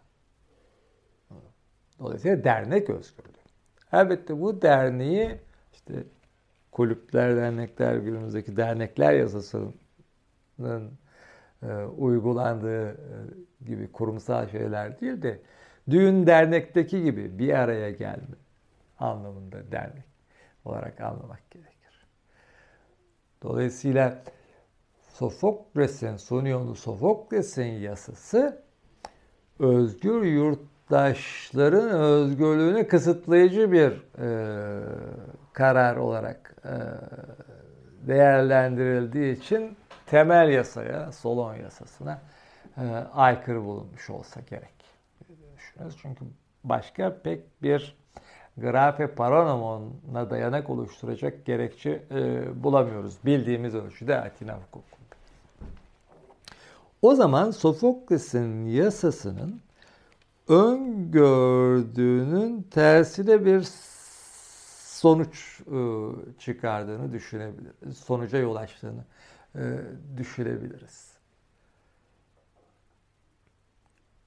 Dolayısıyla dernek özgürlüğü. Elbette bu derneği işte kulüpler, dernekler, günümüzdeki dernekler yasasının e, uygulandığı e, gibi kurumsal şeyler değil de düğün dernekteki gibi bir araya gelme anlamında dernek olarak anlamak gerekir. Dolayısıyla Sofokles'in, Suniyonlu Sofokles'in yasası özgür yurttaşların özgürlüğünü kısıtlayıcı bir e, karar olarak e, değerlendirildiği için temel yasaya, Solon yasasına e, aykırı bulunmuş olsa gerek. Çünkü başka pek bir grafe paranomona dayanak oluşturacak gerekçe e, bulamıyoruz. Bildiğimiz ölçüde Atina hukukunda. O zaman Sofokles'in yasasının öngördüğünün tersine bir sonuç e, çıkardığını düşünebiliriz. Sonuca yol açtığını e, düşünebiliriz.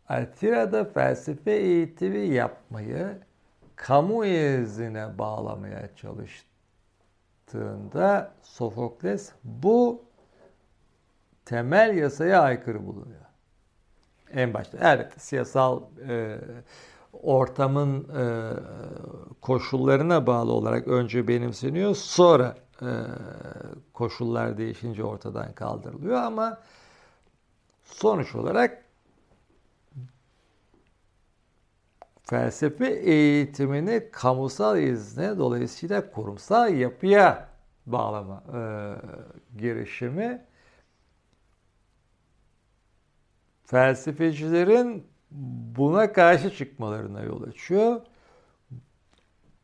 Altira'da felsefe eğitimi yapmayı kamu izine bağlamaya çalıştığında Sofokles bu temel yasaya aykırı bulunuyor. En başta evet siyasal e, ortamın e, koşullarına bağlı olarak önce benimseniyor sonra e, koşullar değişince ortadan kaldırılıyor ama sonuç olarak felsefe eğitimini kamusal izne dolayısıyla kurumsal yapıya bağlama e, girişimi felsefecilerin buna karşı çıkmalarına yol açıyor.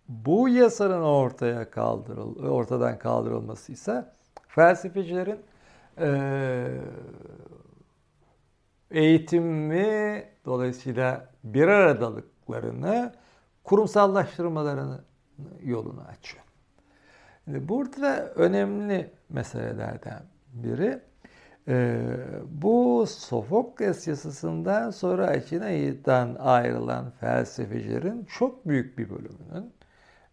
Bu yasanın ortaya kaldırıl ortadan kaldırılması ise felsefecilerin e, eğitimi dolayısıyla bir aradalıklarını kurumsallaştırmalarını yolunu açıyor. Şimdi burada önemli meselelerden biri e, bu Sofokles yasasından sonra Atina'dan ayrılan felsefecilerin çok büyük bir bölümünün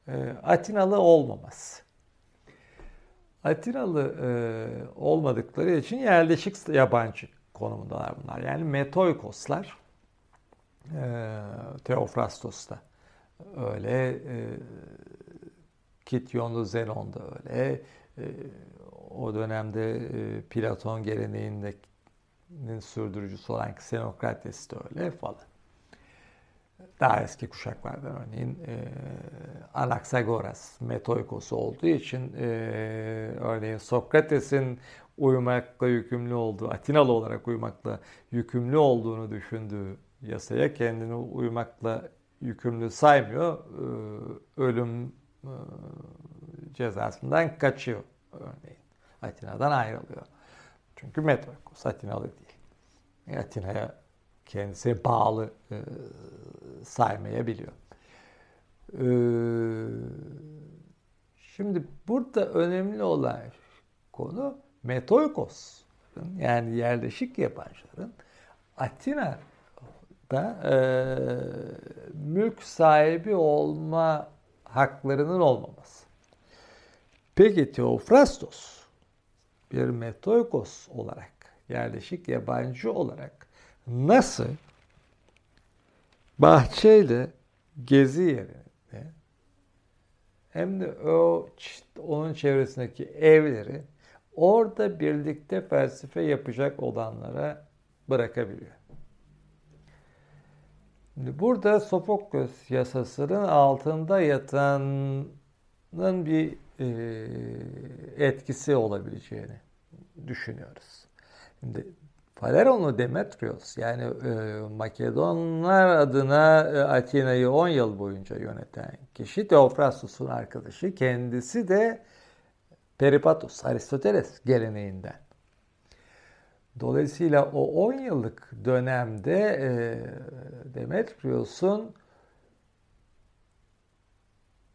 e, Atinalı olmaması. Atinalı e, olmadıkları için yerleşik yabancı konumundalar bunlar. Yani metoikoslar, e, Teofrastos'ta öyle, e, Kityonlu Zenon'da öyle, e, o dönemde e, Platon geleneğinin sürdürücüsü olan Xenokrates de öyle falan. Daha eski kuşaklardan örneğin e, Anaxagoras, Metoikos olduğu için e, örneğin Sokrates'in uymakla yükümlü olduğu, Atinalı olarak uymakla yükümlü olduğunu düşündüğü yasaya kendini uymakla yükümlü saymıyor. E, ölüm e, cezasından kaçıyor örneğin. Atina'dan ayrılıyor. Çünkü Metroikos Atinalı değil. E, Atina'ya kendisi bağlı e, saymayabiliyor. E, şimdi burada önemli olan konu Metoikos yani yerleşik yabancıların Atina'da e, mülk sahibi olma haklarının olmaması. Peki Teofrastos bir metoikos olarak, yerleşik yabancı olarak nasıl bahçeyle gezi yerinde hem de o onun çevresindeki evleri orada birlikte felsefe yapacak olanlara bırakabiliyor. Burada Sofokles yasasının altında yatanın bir e, etkisi olabileceğini düşünüyoruz. Şimdi Paleronlu Demetrios yani e, Makedonlar adına e, Atina'yı 10 yıl boyunca yöneten kişi Teofrastus'un arkadaşı. Kendisi de Peripatos, Aristoteles geleneğinden. Dolayısıyla o 10 yıllık dönemde e, Demetrios'un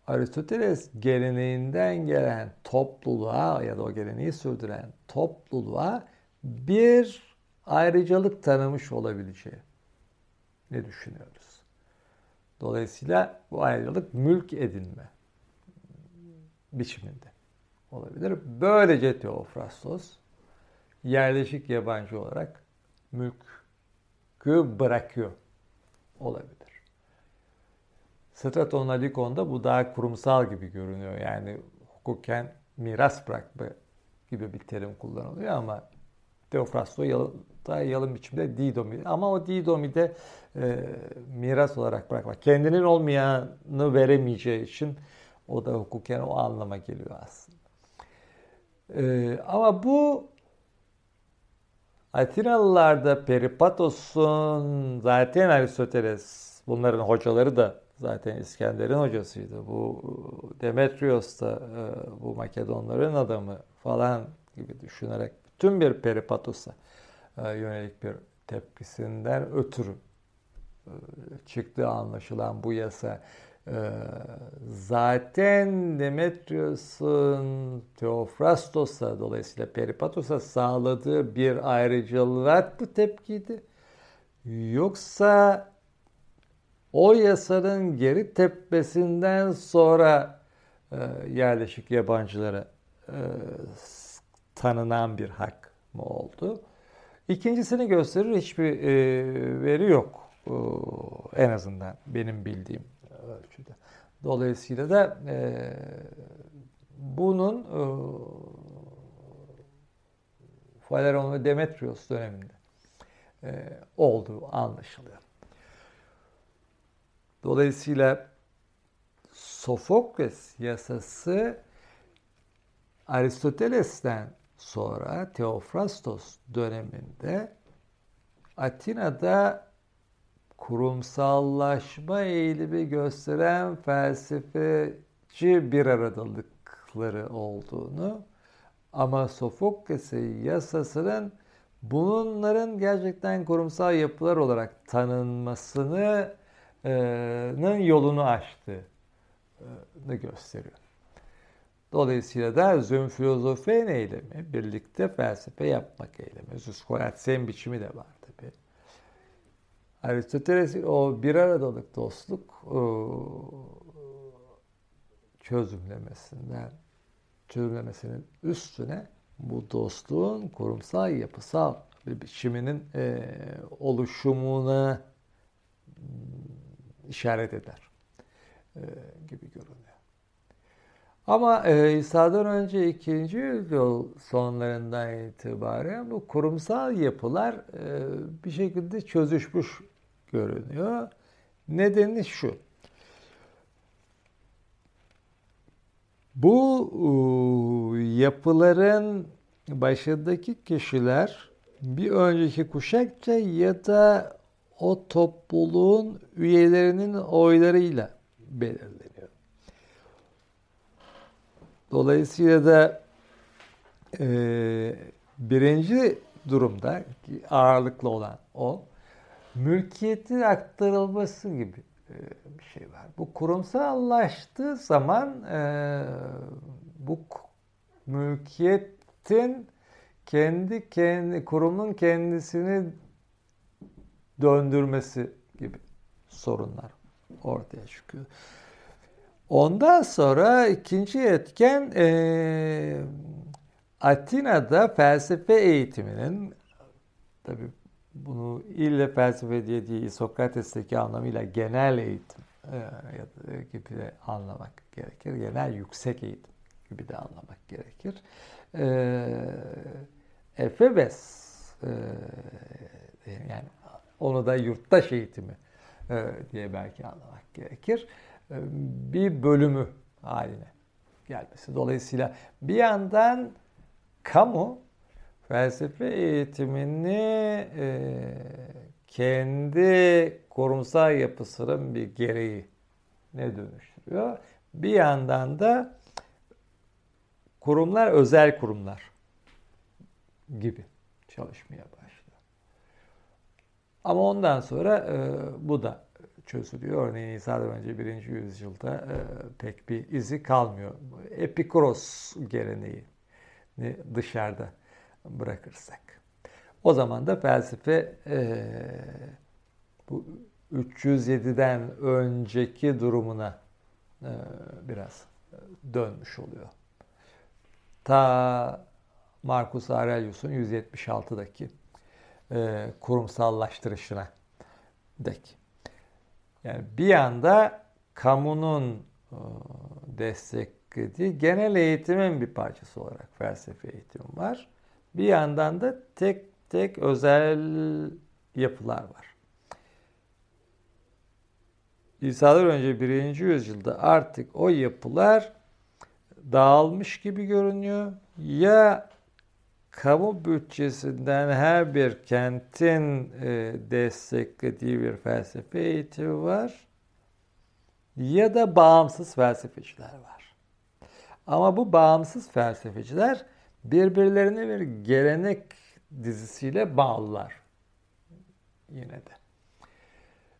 Aristoteles geleneğinden gelen topluluğa ya da o geleneği sürdüren topluluğa bir ayrıcalık tanımış olabileceği ne düşünüyoruz? Dolayısıyla bu ayrıcalık mülk edinme biçiminde olabilir. Böylece Teofrastos yerleşik yabancı olarak mülkü bırakıyor olabilir. Straton Alikon'da bu daha kurumsal gibi görünüyor. Yani hukuken miras bırakma gibi bir terim kullanılıyor ama Teofrasto daha yalın biçimde didomi. Ama o didomi de e, miras olarak bırakmak. Kendinin olmayanı veremeyeceği için o da hukuken o anlama geliyor aslında. E, ama bu Atinalılarda Peripatos'un zaten Aristoteles bunların hocaları da zaten İskender'in hocasıydı. Bu Demetrios da e, bu Makedonların adamı falan gibi düşünerek tüm bir Peripatos'a e, yönelik bir tepkisinden ötürü e, çıktığı anlaşılan bu yasa zaten Demetrios'un Teofrastos'a dolayısıyla Peripatos'a sağladığı bir ayrıcalığa bu tepkiydi. Yoksa o yasanın geri tepmesinden sonra e, yerleşik yabancılara e, tanınan bir hak mı oldu? İkincisini gösterir hiçbir e, veri yok. E, en azından benim bildiğim ölçüde. Dolayısıyla da e, bunun e, Faleron ve Demetrios döneminde e, olduğu anlaşılıyor. Dolayısıyla Sofokles yasası Aristoteles'ten sonra Teofrastos döneminde Atina'da kurumsallaşma eğilimi gösteren felsefeci bir aradalıkları olduğunu ama Sofokles'in yasasının bunların gerçekten kurumsal yapılar olarak tanınmasının yolunu açtığını gösteriyor. Dolayısıyla da zönfilozofen eylemi, birlikte felsefe yapmak eylemi. Zuskolatsen biçimi de var. Aristoteles'in o bir aradalık dostluk çözümlemesinden, çözümlemesinin üstüne bu dostluğun kurumsal yapısal bir biçiminin e, oluşumuna işaret eder e, gibi görünüyor. Ama e, İsa'dan önce 2. yüzyıl sonlarından itibaren bu kurumsal yapılar e, bir şekilde çözüşmüş görünüyor. Nedeni şu. Bu e, yapıların başındaki kişiler bir önceki kuşakça ya da o topluluğun üyelerinin oylarıyla belirleniyor. Dolayısıyla da e, birinci durumda ağırlıklı olan o mülkiyetin aktarılması gibi e, bir şey var. Bu kurumsallaştığı zaman e, bu mülkiyetin kendi kendi kurumun kendisini döndürmesi gibi sorunlar ortaya çıkıyor. Ondan sonra ikinci etken e, Atina'da felsefe eğitiminin tabi bunu ille felsefe diye değil Sokrates'teki anlamıyla genel eğitim e, gibi de anlamak gerekir. Genel yüksek eğitim gibi de anlamak gerekir. E, Efebes e, yani onu da yurttaş eğitimi e, diye belki anlamak gerekir. Bir bölümü haline gelmesi. Dolayısıyla bir yandan kamu felsefe eğitimini e, kendi kurumsal yapısının bir gereği ne dönüştürüyor. Bir yandan da kurumlar özel kurumlar gibi çalışmaya başlıyor. Ama ondan sonra e, bu da çözülüyor. Örneğin İsa'dan önce 1. yüzyılda e, pek bir izi kalmıyor. Epikuros geleneği dışarıda bırakırsak. O zaman da felsefe e, bu 307'den önceki durumuna e, biraz dönmüş oluyor. Ta Marcus Aurelius'un 176'daki e, kurumsallaştırışına dek. Yani bir yanda kamunun e, desteklediği genel eğitimin bir parçası olarak felsefe eğitimi var. Bir yandan da tek tek özel yapılar var. İsa'dan önce birinci yüzyılda artık o yapılar dağılmış gibi görünüyor. Ya kamu bütçesinden her bir kentin e, desteklediği bir felsefe eğitimi var ya da bağımsız felsefeciler var. Ama bu bağımsız felsefeciler birbirlerine bir gelenek dizisiyle bağlılar yine de.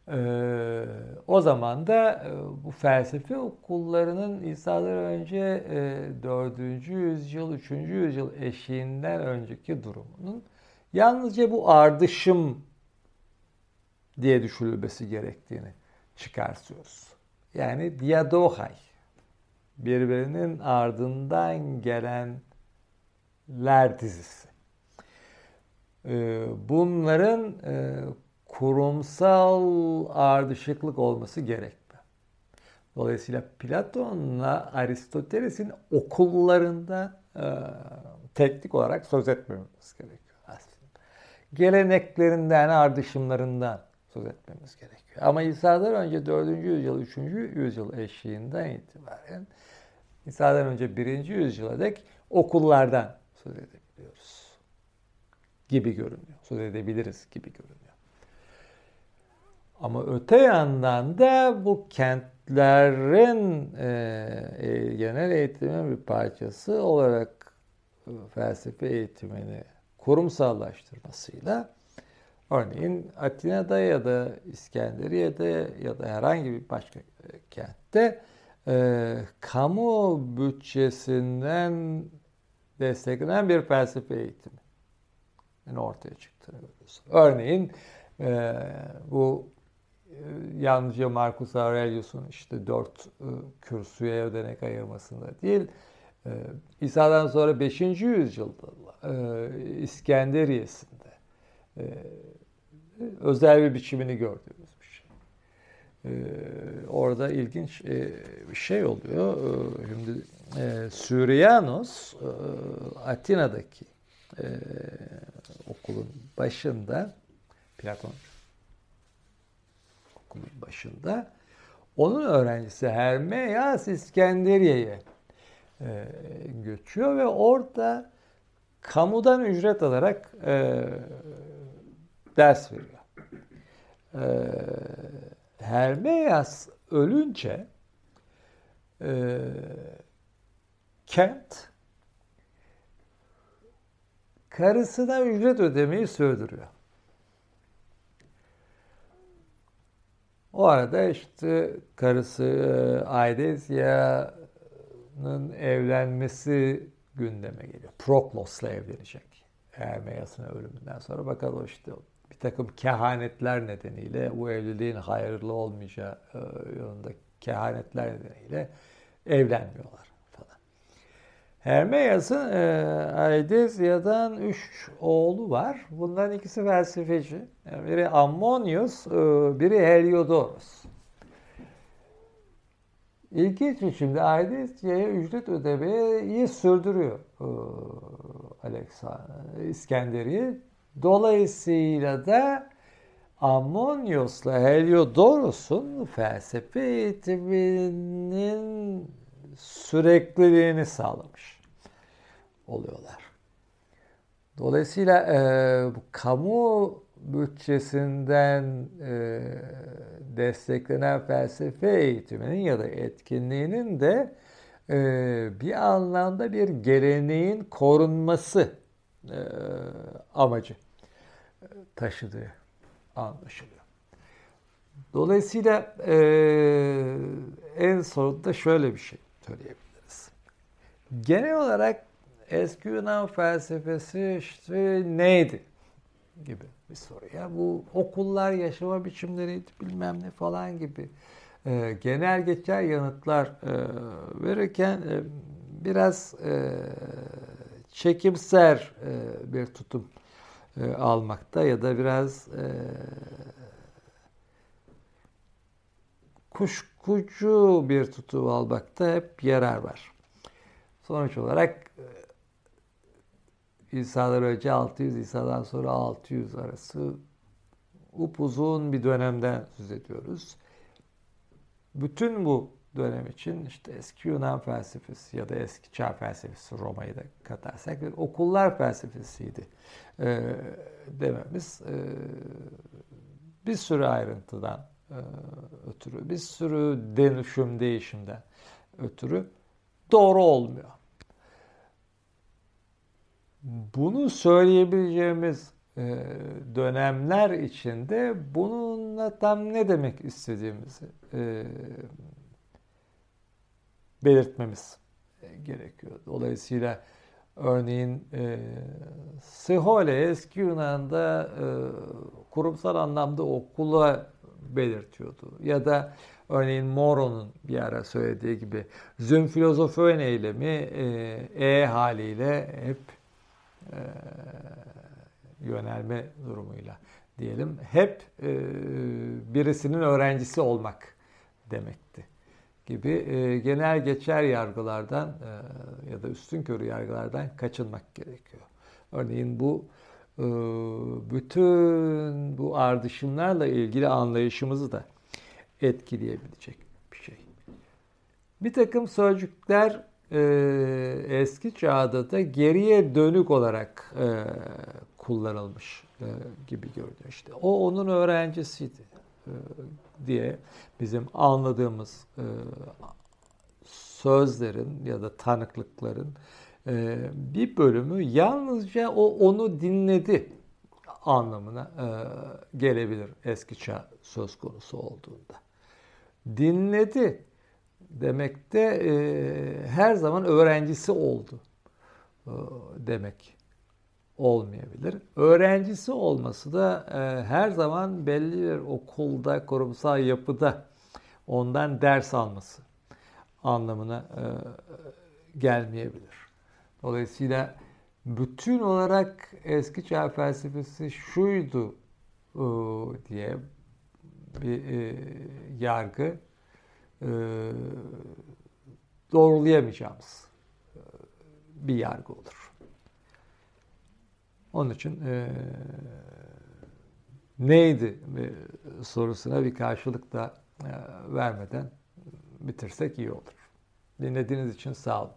Ee, o zaman da e, bu felsefe okullarının İsa'dan önce e, 4. yüzyıl, 3. yüzyıl eşiğinden önceki durumunun yalnızca bu ardışım diye düşünülmesi gerektiğini çıkartıyoruz. Yani diadohay, birbirinin ardından gelenler dizisi. e, bunların e, kurumsal ardışıklık olması gerekmiyor. Dolayısıyla Platon'la Aristoteles'in okullarında e, teknik olarak söz etmemiz gerekiyor aslında. Geleneklerinden, ardışımlarından söz etmemiz gerekiyor. Ama İsa'dan önce 4. yüzyıl, 3. yüzyıl eşiğinden itibaren İsa'dan önce 1. yüzyıla dek okullardan söz edebiliyoruz gibi görünüyor. Söz edebiliriz gibi görünüyor. Ama öte yandan da bu kentlerin e, e, genel eğitimin bir parçası olarak e, felsefe eğitimini kurumsallaştırmasıyla örneğin Atina'da ya da İskenderiye'de ya da herhangi bir başka kentte e, kamu bütçesinden desteklenen bir felsefe eğitimi ortaya çıktığını görüyoruz. Örneğin e, bu e, yalnızca Marcus Aurelius'un işte dört e, kürsüye ödenek ayırmasında değil, e, İsa'dan sonra 5. yüzyılda e, İskenderiye'sinde e, özel bir biçimini gördüğümüz bir şey. E, orada ilginç e, bir şey oluyor. E, şimdi e, Surianos e, Atina'daki e, okulun başında Platon okulun başında onun öğrencisi Hermeyas İskenderiye'ye e, göçüyor ve orada kamudan ücret alarak e, ders veriyor. E, Hermeyas ölünce e, kent karısına ücret ödemeyi sürdürüyor. O arada işte karısı e, Aidezya'nın evlenmesi gündeme geliyor. Proklos'la evlenecek. Hermeyas'ın ölümünden sonra bakalım işte bir takım kehanetler nedeniyle bu evliliğin hayırlı olmayacağı e, yolunda kehanetler nedeniyle evlenmiyorlar. Hermeyas'ın e, Aidezya'dan üç oğlu var. Bunların ikisi felsefeci. Biri Ammonius, e, biri Heliodorus. İlginç biçimde Aidezya'ya ücret ödemeyi sürdürüyor e, Alexander, İskenderiye. Dolayısıyla da Ammonius'la Heliodorus'un felsefe eğitiminin sürekliliğini sağlamış oluyorlar. Dolayısıyla e, bu kamu bütçesinden e, desteklenen felsefe eğitiminin ya da etkinliğinin de e, bir anlamda bir geleneğin korunması e, amacı taşıdığı anlaşılıyor. Dolayısıyla e, en sonunda şöyle bir şey söyleyebiliriz. Genel olarak eski Yunan felsefesi işte neydi gibi bir soru. Ya bu okullar yaşama biçimleriydi bilmem ne falan gibi e, genel geçer yanıtlar e, verirken e, biraz e, çekimser e, bir tutum e, almakta ya da biraz e, kuşkucu bir tutum almakta hep yarar var. Sonuç olarak İsa'dan önce 600, İsa'dan sonra 600 arası upuzun bir dönemden söz ediyoruz. Bütün bu dönem için işte eski Yunan felsefesi ya da eski çağ felsefesi Roma'yı da katarsak bir okullar felsefesiydi e, dememiz e, bir sürü ayrıntıdan e, ötürü, bir sürü dönüşüm değişimden ötürü doğru olmuyor. Bunu söyleyebileceğimiz e, dönemler içinde bununla tam ne demek istediğimizi e, belirtmemiz gerekiyor. Dolayısıyla örneğin e, Sihole eski Yunan'da e, kurumsal anlamda okula belirtiyordu. Ya da örneğin Moro'nun bir ara söylediği gibi züm filozofön eylemi e, e haliyle hep ee, yönelme durumuyla diyelim hep e, birisinin öğrencisi olmak demekti gibi e, genel geçer yargılardan e, ya da üstün körü yargılardan kaçınmak gerekiyor. Örneğin bu e, bütün bu ardışımlarla ilgili anlayışımızı da etkileyebilecek bir şey. Bir takım sözcükler e, eski çağda da geriye dönük olarak e, kullanılmış e, gibi görünüyor. İşte o onun öğrencisiydi e, diye bizim anladığımız e, sözlerin ya da tanıklıkların e, bir bölümü yalnızca o onu dinledi anlamına e, gelebilir eski çağ söz konusu olduğunda. Dinledi demekte e, her zaman öğrencisi oldu e, demek olmayabilir. Öğrencisi olması da e, her zaman belli bir okulda, kurumsal yapıda ondan ders alması anlamına e, gelmeyebilir. Dolayısıyla bütün olarak eski çağ felsefesi şuydu e, diye bir e, yargı e, doğrulayamayacağımız e, bir yargı olur. Onun için e, neydi sorusuna bir karşılık da vermeden bitirsek iyi olur. Dinlediğiniz için sağ olun.